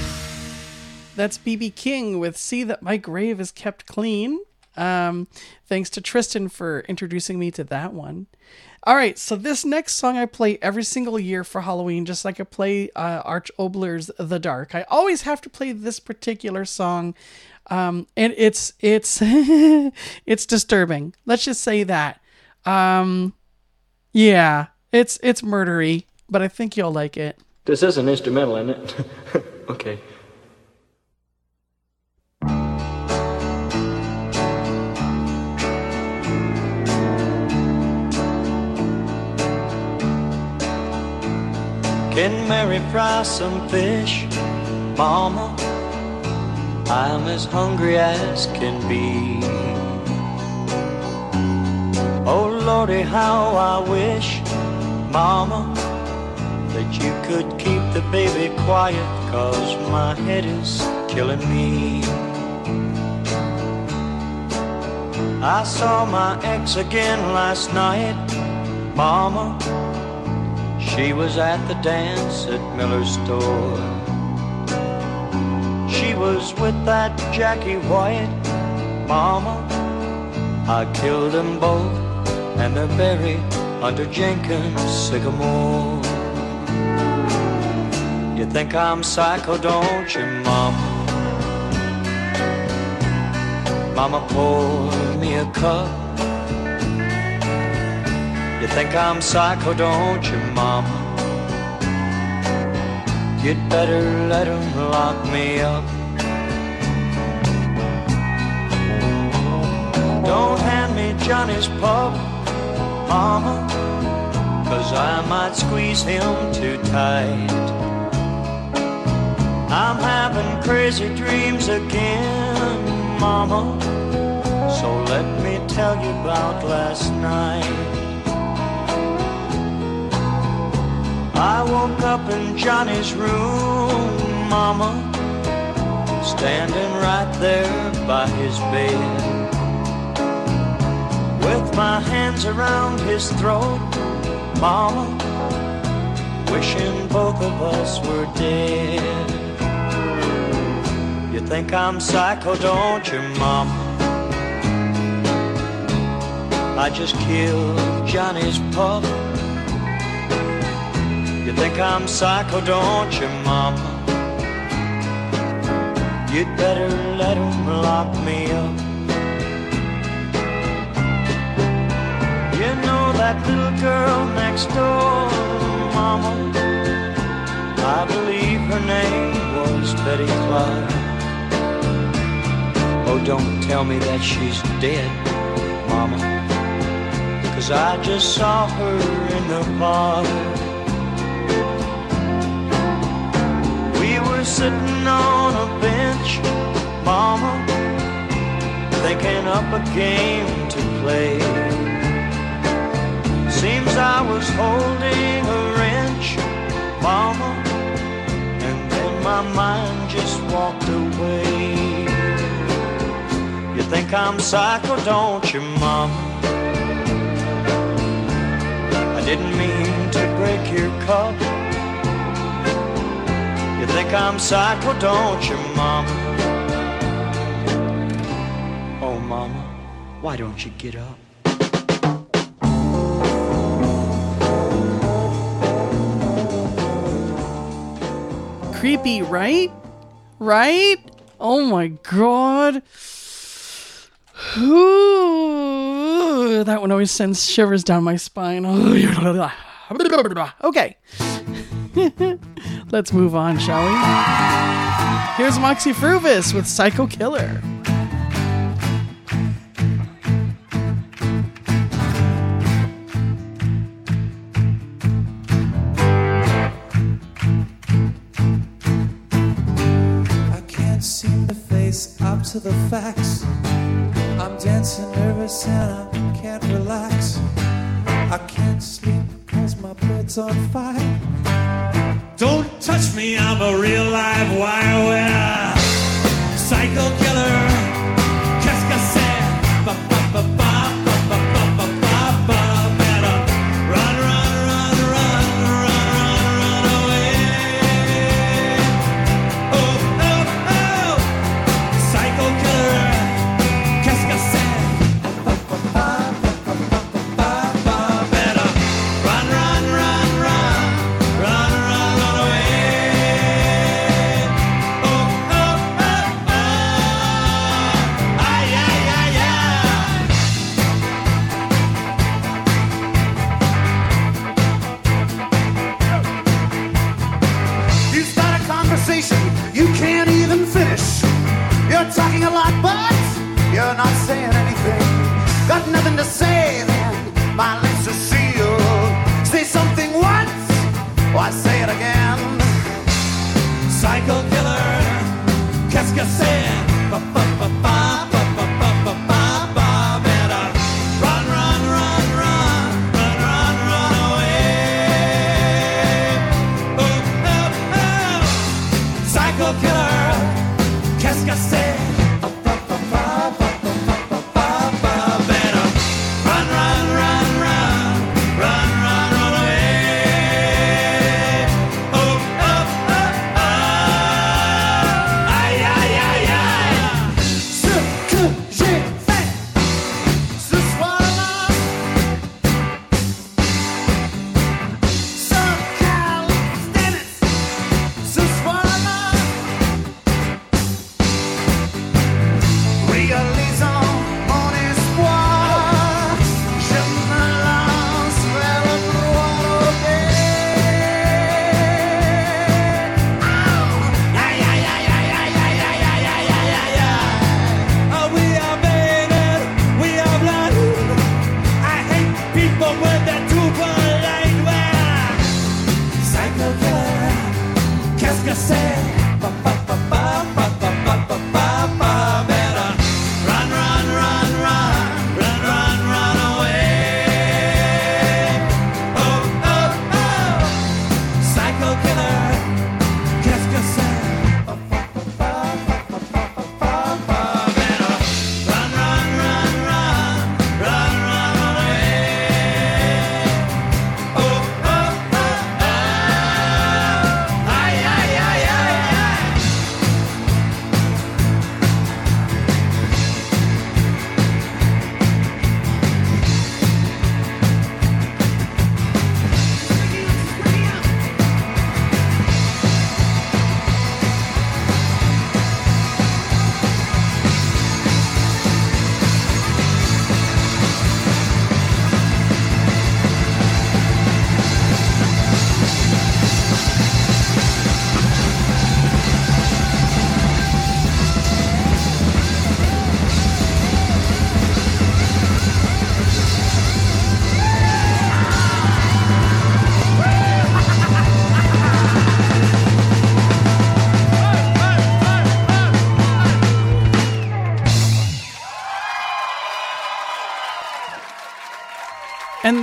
That's BB King with See That My Grave Is Kept Clean. Um, thanks to Tristan for introducing me to that one. All right, so this next song I play every single year for Halloween, just like I play uh, Arch Oboler's "The Dark." I always have to play this particular song, um, and it's it's (laughs) it's disturbing. Let's just say that. Um, yeah, it's it's murdery, but I think you'll like it. This is an instrumental, isn't it? (laughs) okay. Can Mary fry some fish, Mama? I'm as hungry as can be. Oh Lordy, how I wish, Mama, that you could keep the baby quiet, cause my head is killing me. I saw my ex again last night, Mama. She was at the dance at Miller's store. She was with that Jackie White, Mama. I killed them both, and they're buried under Jenkins sycamore. You think I'm psycho, don't you, Mama? Mama, pour me a cup. You think I'm psycho, don't you, Mama? You'd better let 'em lock me up. Don't hand me Johnny's pup, Mama, cause I might squeeze him too tight. I'm having crazy dreams again, Mama, so let me tell you about last night. I woke up in Johnny's room, Mama, standing right there by his bed. With my hands around his throat, Mama, wishing both of us were dead. You think I'm psycho, don't you, Mama? I just killed Johnny's pup. You think I'm psycho, don't you, Mama? You'd better let 'em lock me up. You know that little girl next door, Mama? I believe her name was Betty Clark. Oh, don't tell me that she's dead, Mama. Cause I just saw her in the park. We were sitting on a bench, Mama, thinking up a game to play. Seems I was holding a wrench, Mama, and then my mind just walked away. Think I'm psycho, don't you, Mama? I didn't mean to break your cup. You think I'm psycho, don't you, Mama? Oh, Mama, why don't you get up? Creepy, right? Right? Oh my god. Ooh, that one always sends shivers down my spine. (laughs) okay. (laughs) Let's move on, shall we? Here's Moxy Fruvous with Psycho Killer. I can't seem to face up to the facts. Dancing nervous and I can't relax. I can't sleep because my bed's on fire. Don't touch me, I'm a real live wire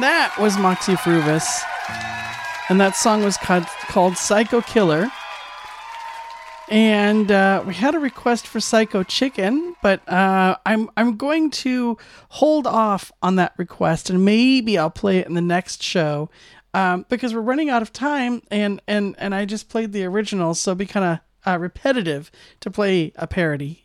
that was Moxy Fruvous. And that song was called, called Psycho Killer. And uh, we had a request for Psycho Chicken, but uh, I'm I'm going to hold off on that request, and maybe I'll play it in the next show um, because we're running out of time, and and and I just played the original, so it'd be kind of uh, repetitive to play a parody.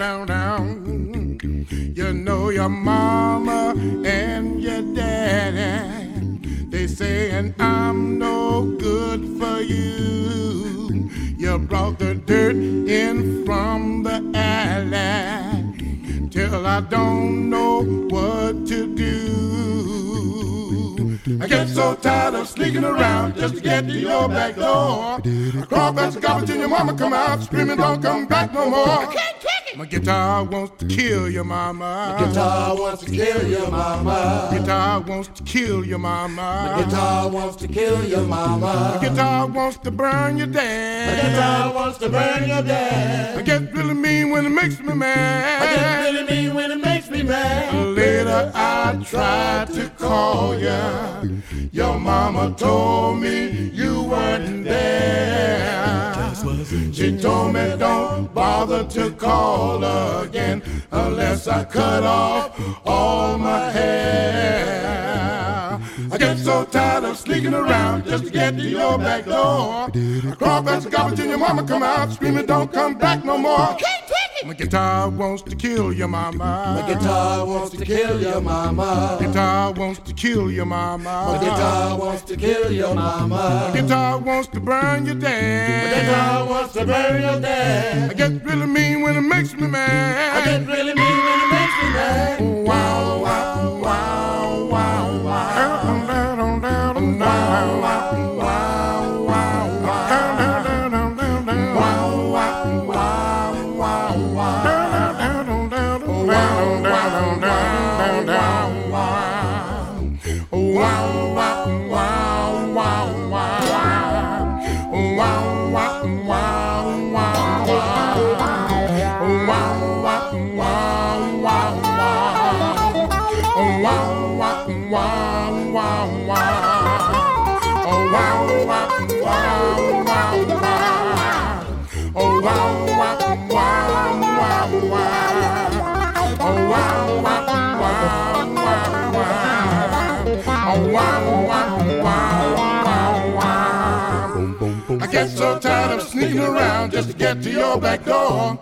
down, down. You know your mama and your daddy. They saying I'm no good for you. You brought the dirt in from the alley till I don't know what to do. I get so tired of sneaking around just to get to your back door. I crawl past the garbage and your mama come out screaming, don't come back no more. I can't it. My guitar wants to kill your mama. My guitar wants to kill your mama. My guitar wants to kill your mama. My guitar wants to kill your mama. My guitar wants to burn your dad. My guitar wants to burn your dad. I get really mean when it makes me mad. I get really mean when it makes me mad. Later I tried to call ya. Your mama told me you weren't there. She told me don't bother to call again unless I cut off all my hair. I get so tired of sneaking around just to get to your back door. I crawl past the garbage and your mama come out screaming don't come back no more. My guitar wants to kill your mama. My guitar wants to kill your mama. My guitar wants to kill your mama. My guitar wants to kill your mama. My guitar wants to burn your dad. My guitar wants to burn your dad. I get really mean when it makes me mad. I get really mean when it makes me mad. Oh, wow, wow, wow, sneaking around just to get to your back door.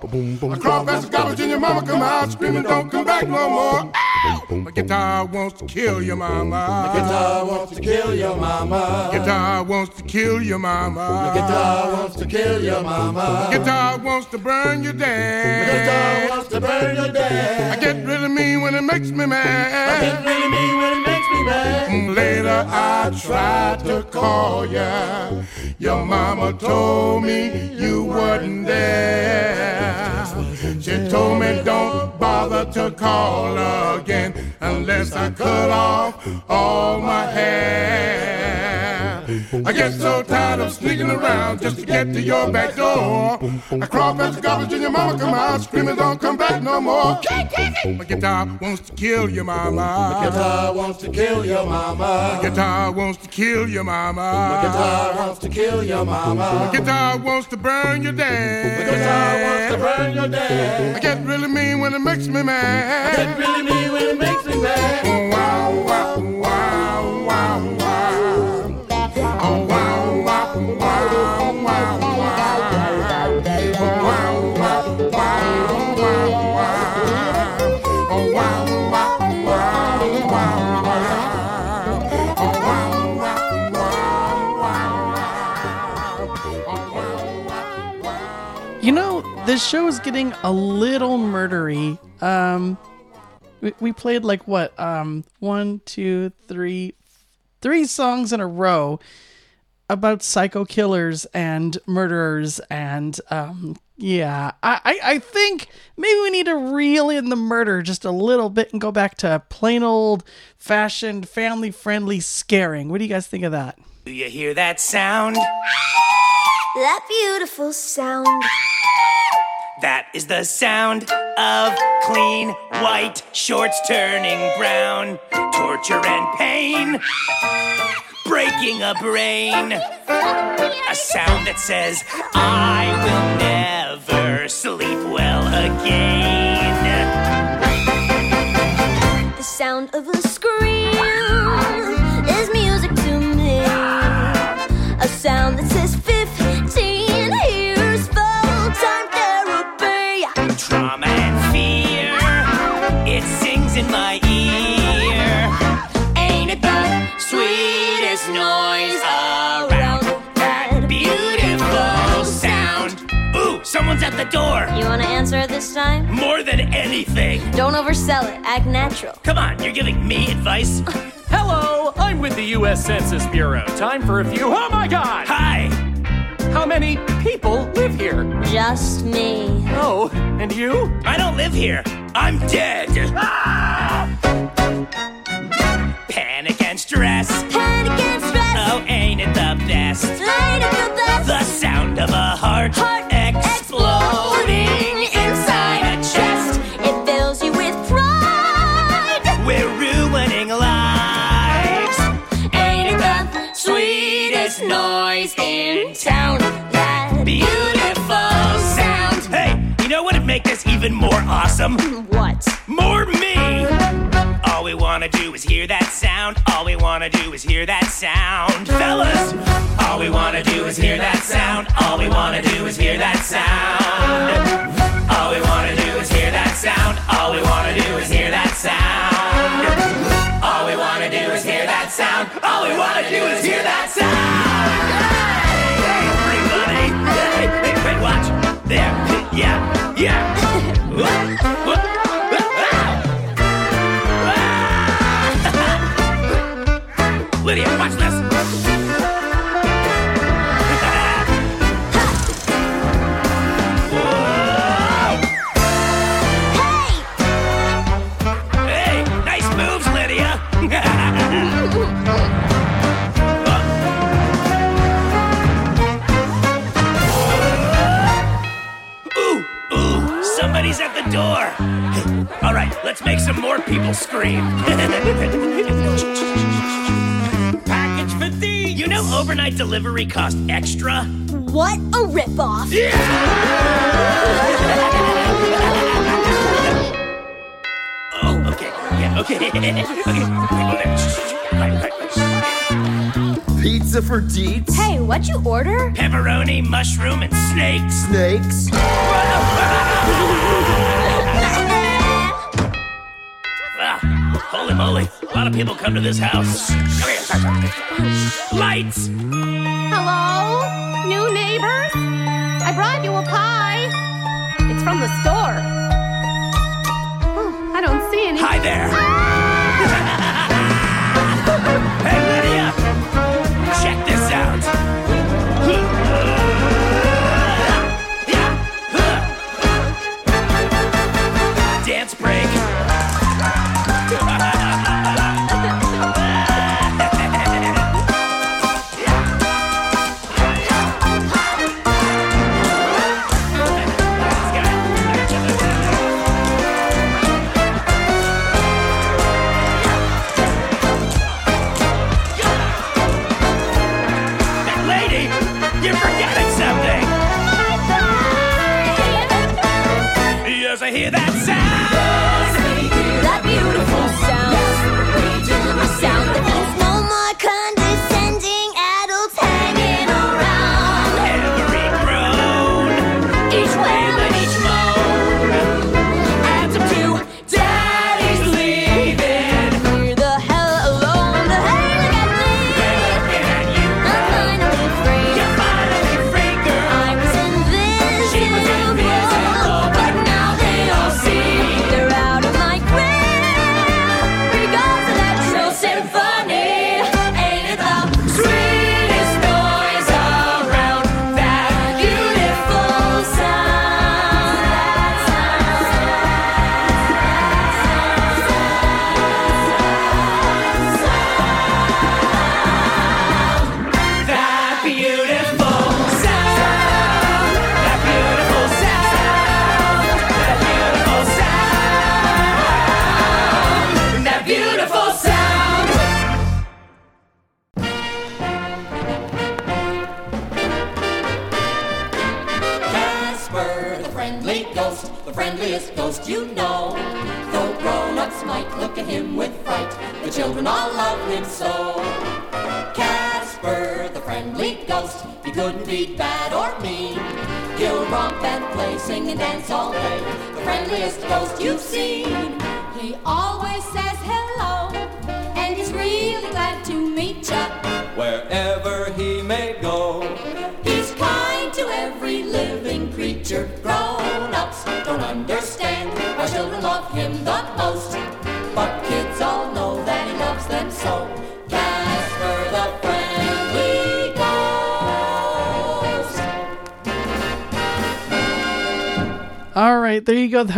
I crawl past the garbage and your mama come out screaming, don't come back no more. Ow! My guitar wants to kill your mama. My guitar wants to kill your mama. My guitar wants to kill your mama. My guitar wants to kill your mama. My guitar wants to burn your My dad. guitar wants to burn your dad. I get really mean when it makes me mad. I get really mean when it makes Mm, Later I tried to call ya. Your mama told me you wasn't there. She told me don't bother to call again unless I cut off all my hair. I get so tired of sneaking around just to get to your back door. I crawl past the garbage and your mama come out screaming, don't come back no more. My guitar wants to kill your mama. My guitar wants to kill your mama. My guitar wants to kill your mama. My guitar wants to kill your mama. My guitar wants to burn your dad. My guitar wants to burn your dad. I get really mean when it makes me mad. I get really mean when it makes me mad. Wow, wow, know, this show is getting a little murdery. Um, we, we played like what? Um, one, two, three, three songs in a row about psycho killers and murderers and um yeah I, I i think maybe we need to reel in the murder just a little bit and go back to plain old fashioned family friendly scaring what do you guys think of that Do you hear that sound? That beautiful sound. That is the sound of clean white shorts turning brown. Torture and pain. Breaking a brain. A sound that says, I will never sleep well again. The sound of a Trauma and fear. It sings in my ear. Ain't it the sweetest noise around? That beautiful sound. Ooh, someone's at the door. You want to answer it this time? More than anything. Don't oversell it. Act natural. Come on, you're giving me advice? (laughs) Hello, I'm with the U.S. Census Bureau. Time for a few. Oh my God! Hi! How many people live here? Just me. Oh, and you? I don't live here. I'm dead. Ah! Panic and stress. Panic and stress. Oh, ain't it the best? Ain't it the best? The sound of a heart, Heart them. What? More me! All we wanna do is hear that sound. All we wanna do is hear that sound. Fellas! All we wanna do is hear that sound. All we wanna do is hear that sound. All we wanna do is hear that sound. All we wanna do is hear that sound. All we wanna do is hear that sound. All we wanna do is hear that sound. Hey, everybody! Hey, hey, watch! There, yeah. Let's make some more people scream. (laughs) Package 50. You know overnight delivery cost extra? What a ripoff! Yeah! (laughs) Oh, okay. Yeah, (laughs) okay. okay. Pizza for deets? Hey, what'd you order? Pepperoni, mushroom, and snakes. Snakes? Holy moly. A lot of people come to this house. Come here. Lights. Hello? New neighbors? I brought you a pie. It's from the store. Oh, I don't see any. Hi there. hey, ah! (laughs)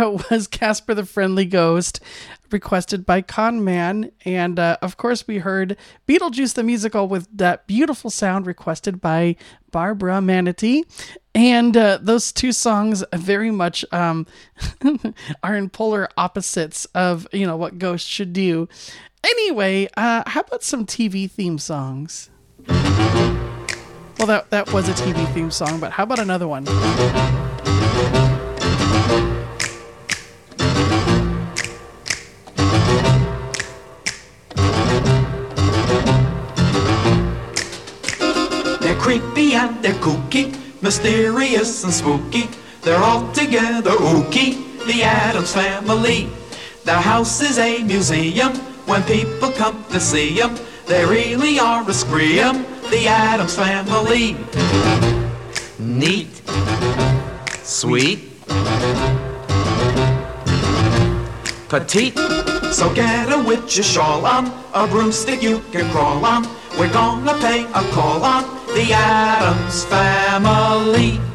(laughs) was Casper the Friendly Ghost, requested by Con Man. And uh, of course, we heard Beetlejuice the Musical with that beautiful sound requested by Barbara Manatee. And uh, those two songs very much um, (laughs) are in polar opposites of, you know, what ghosts should do. Anyway, uh, how about some TV theme songs? Well, that, that was a TV theme song, but how about another one? And they're kooky, mysterious and spooky. They're all together ooky, the Addams family. Their house is a museum. When people come to see them, they really are a scream, the Addams family. Neat, sweet, petite. So get a witch's shawl on, a broomstick you can crawl on. We're gonna pay a call on the Addams family.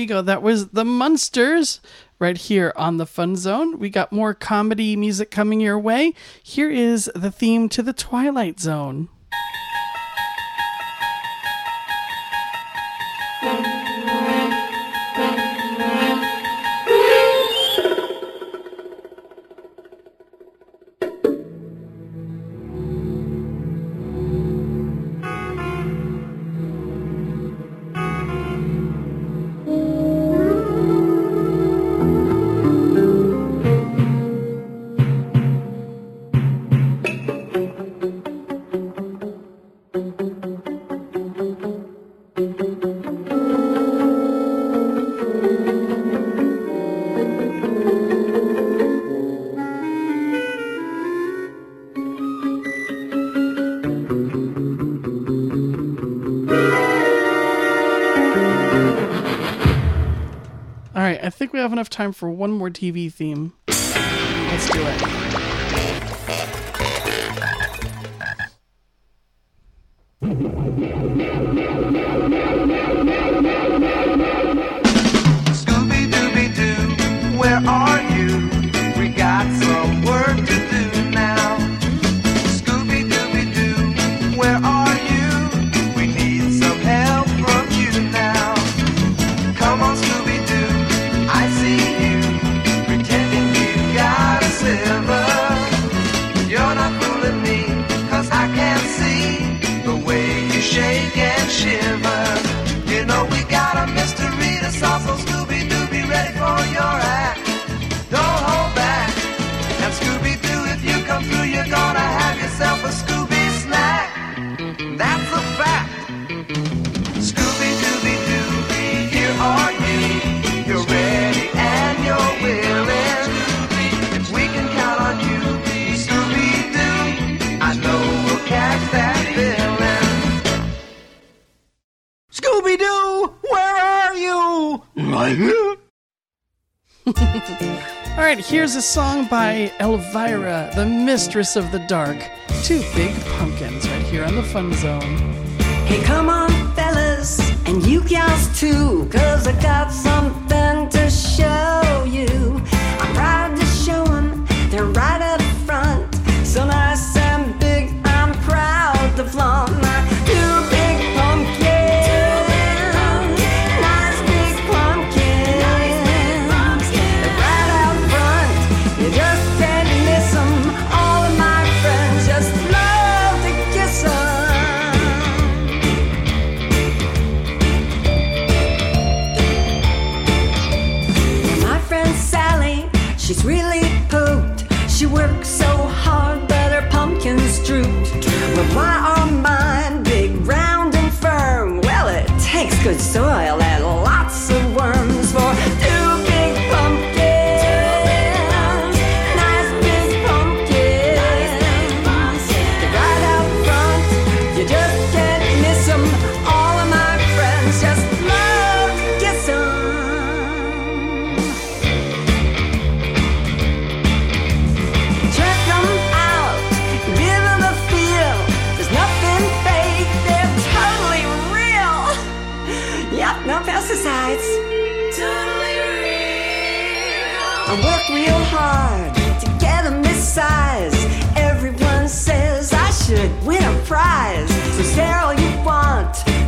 you go. That was the Munsters right here on the Fun Zone. We got more comedy music coming your way. Here is the theme to the Twilight Zone. have enough time for one more TV theme. Let's do it. here's a song by Elvira, the mistress of the dark. Two big pumpkins right here on the fun zone. Hey, come on, fellas, and you gals too, cause I got something to show.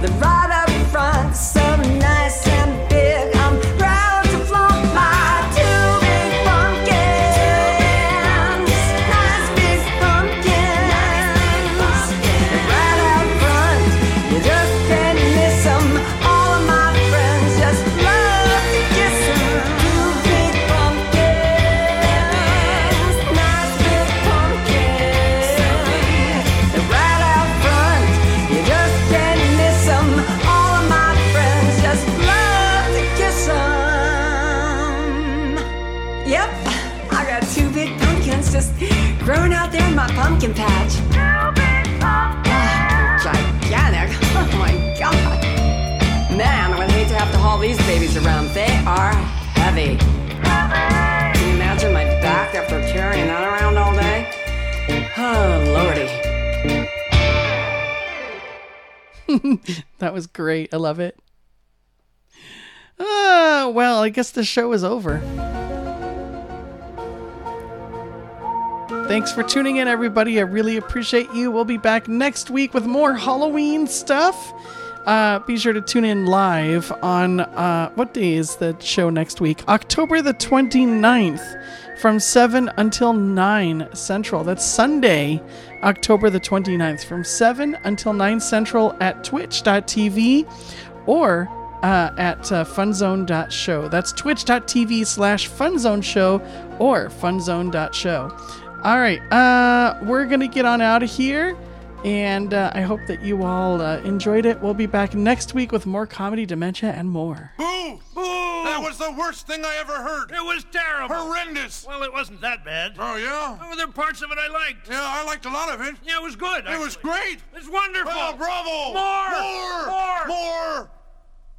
The right that was great. I love it. Uh, well, I guess the show is over. Thanks for tuning in, everybody. I really appreciate you. We'll be back next week with more Halloween stuff. Uh, be sure to tune in live on uh, what day is the show next week? October the 29th from 7 until 9 Central. That's Sunday, October the 29th from 7 until 9 Central at twitch.tv or uh, at uh, funzone.show. That's twitch.tv slash funzone show or funzone.show. All right, uh, we're going to get on out of here. And uh, I hope that you all uh, enjoyed it. We'll be back next week with more comedy, dementia, and more. Boo! Boo! That was the worst thing I ever heard. It was terrible. Horrendous. Well, it wasn't that bad. Oh, yeah? Oh, there were parts of it I liked. Yeah, I liked a lot of it. Yeah, it was good. It was great. It's wonderful. Oh, bravo. More. More.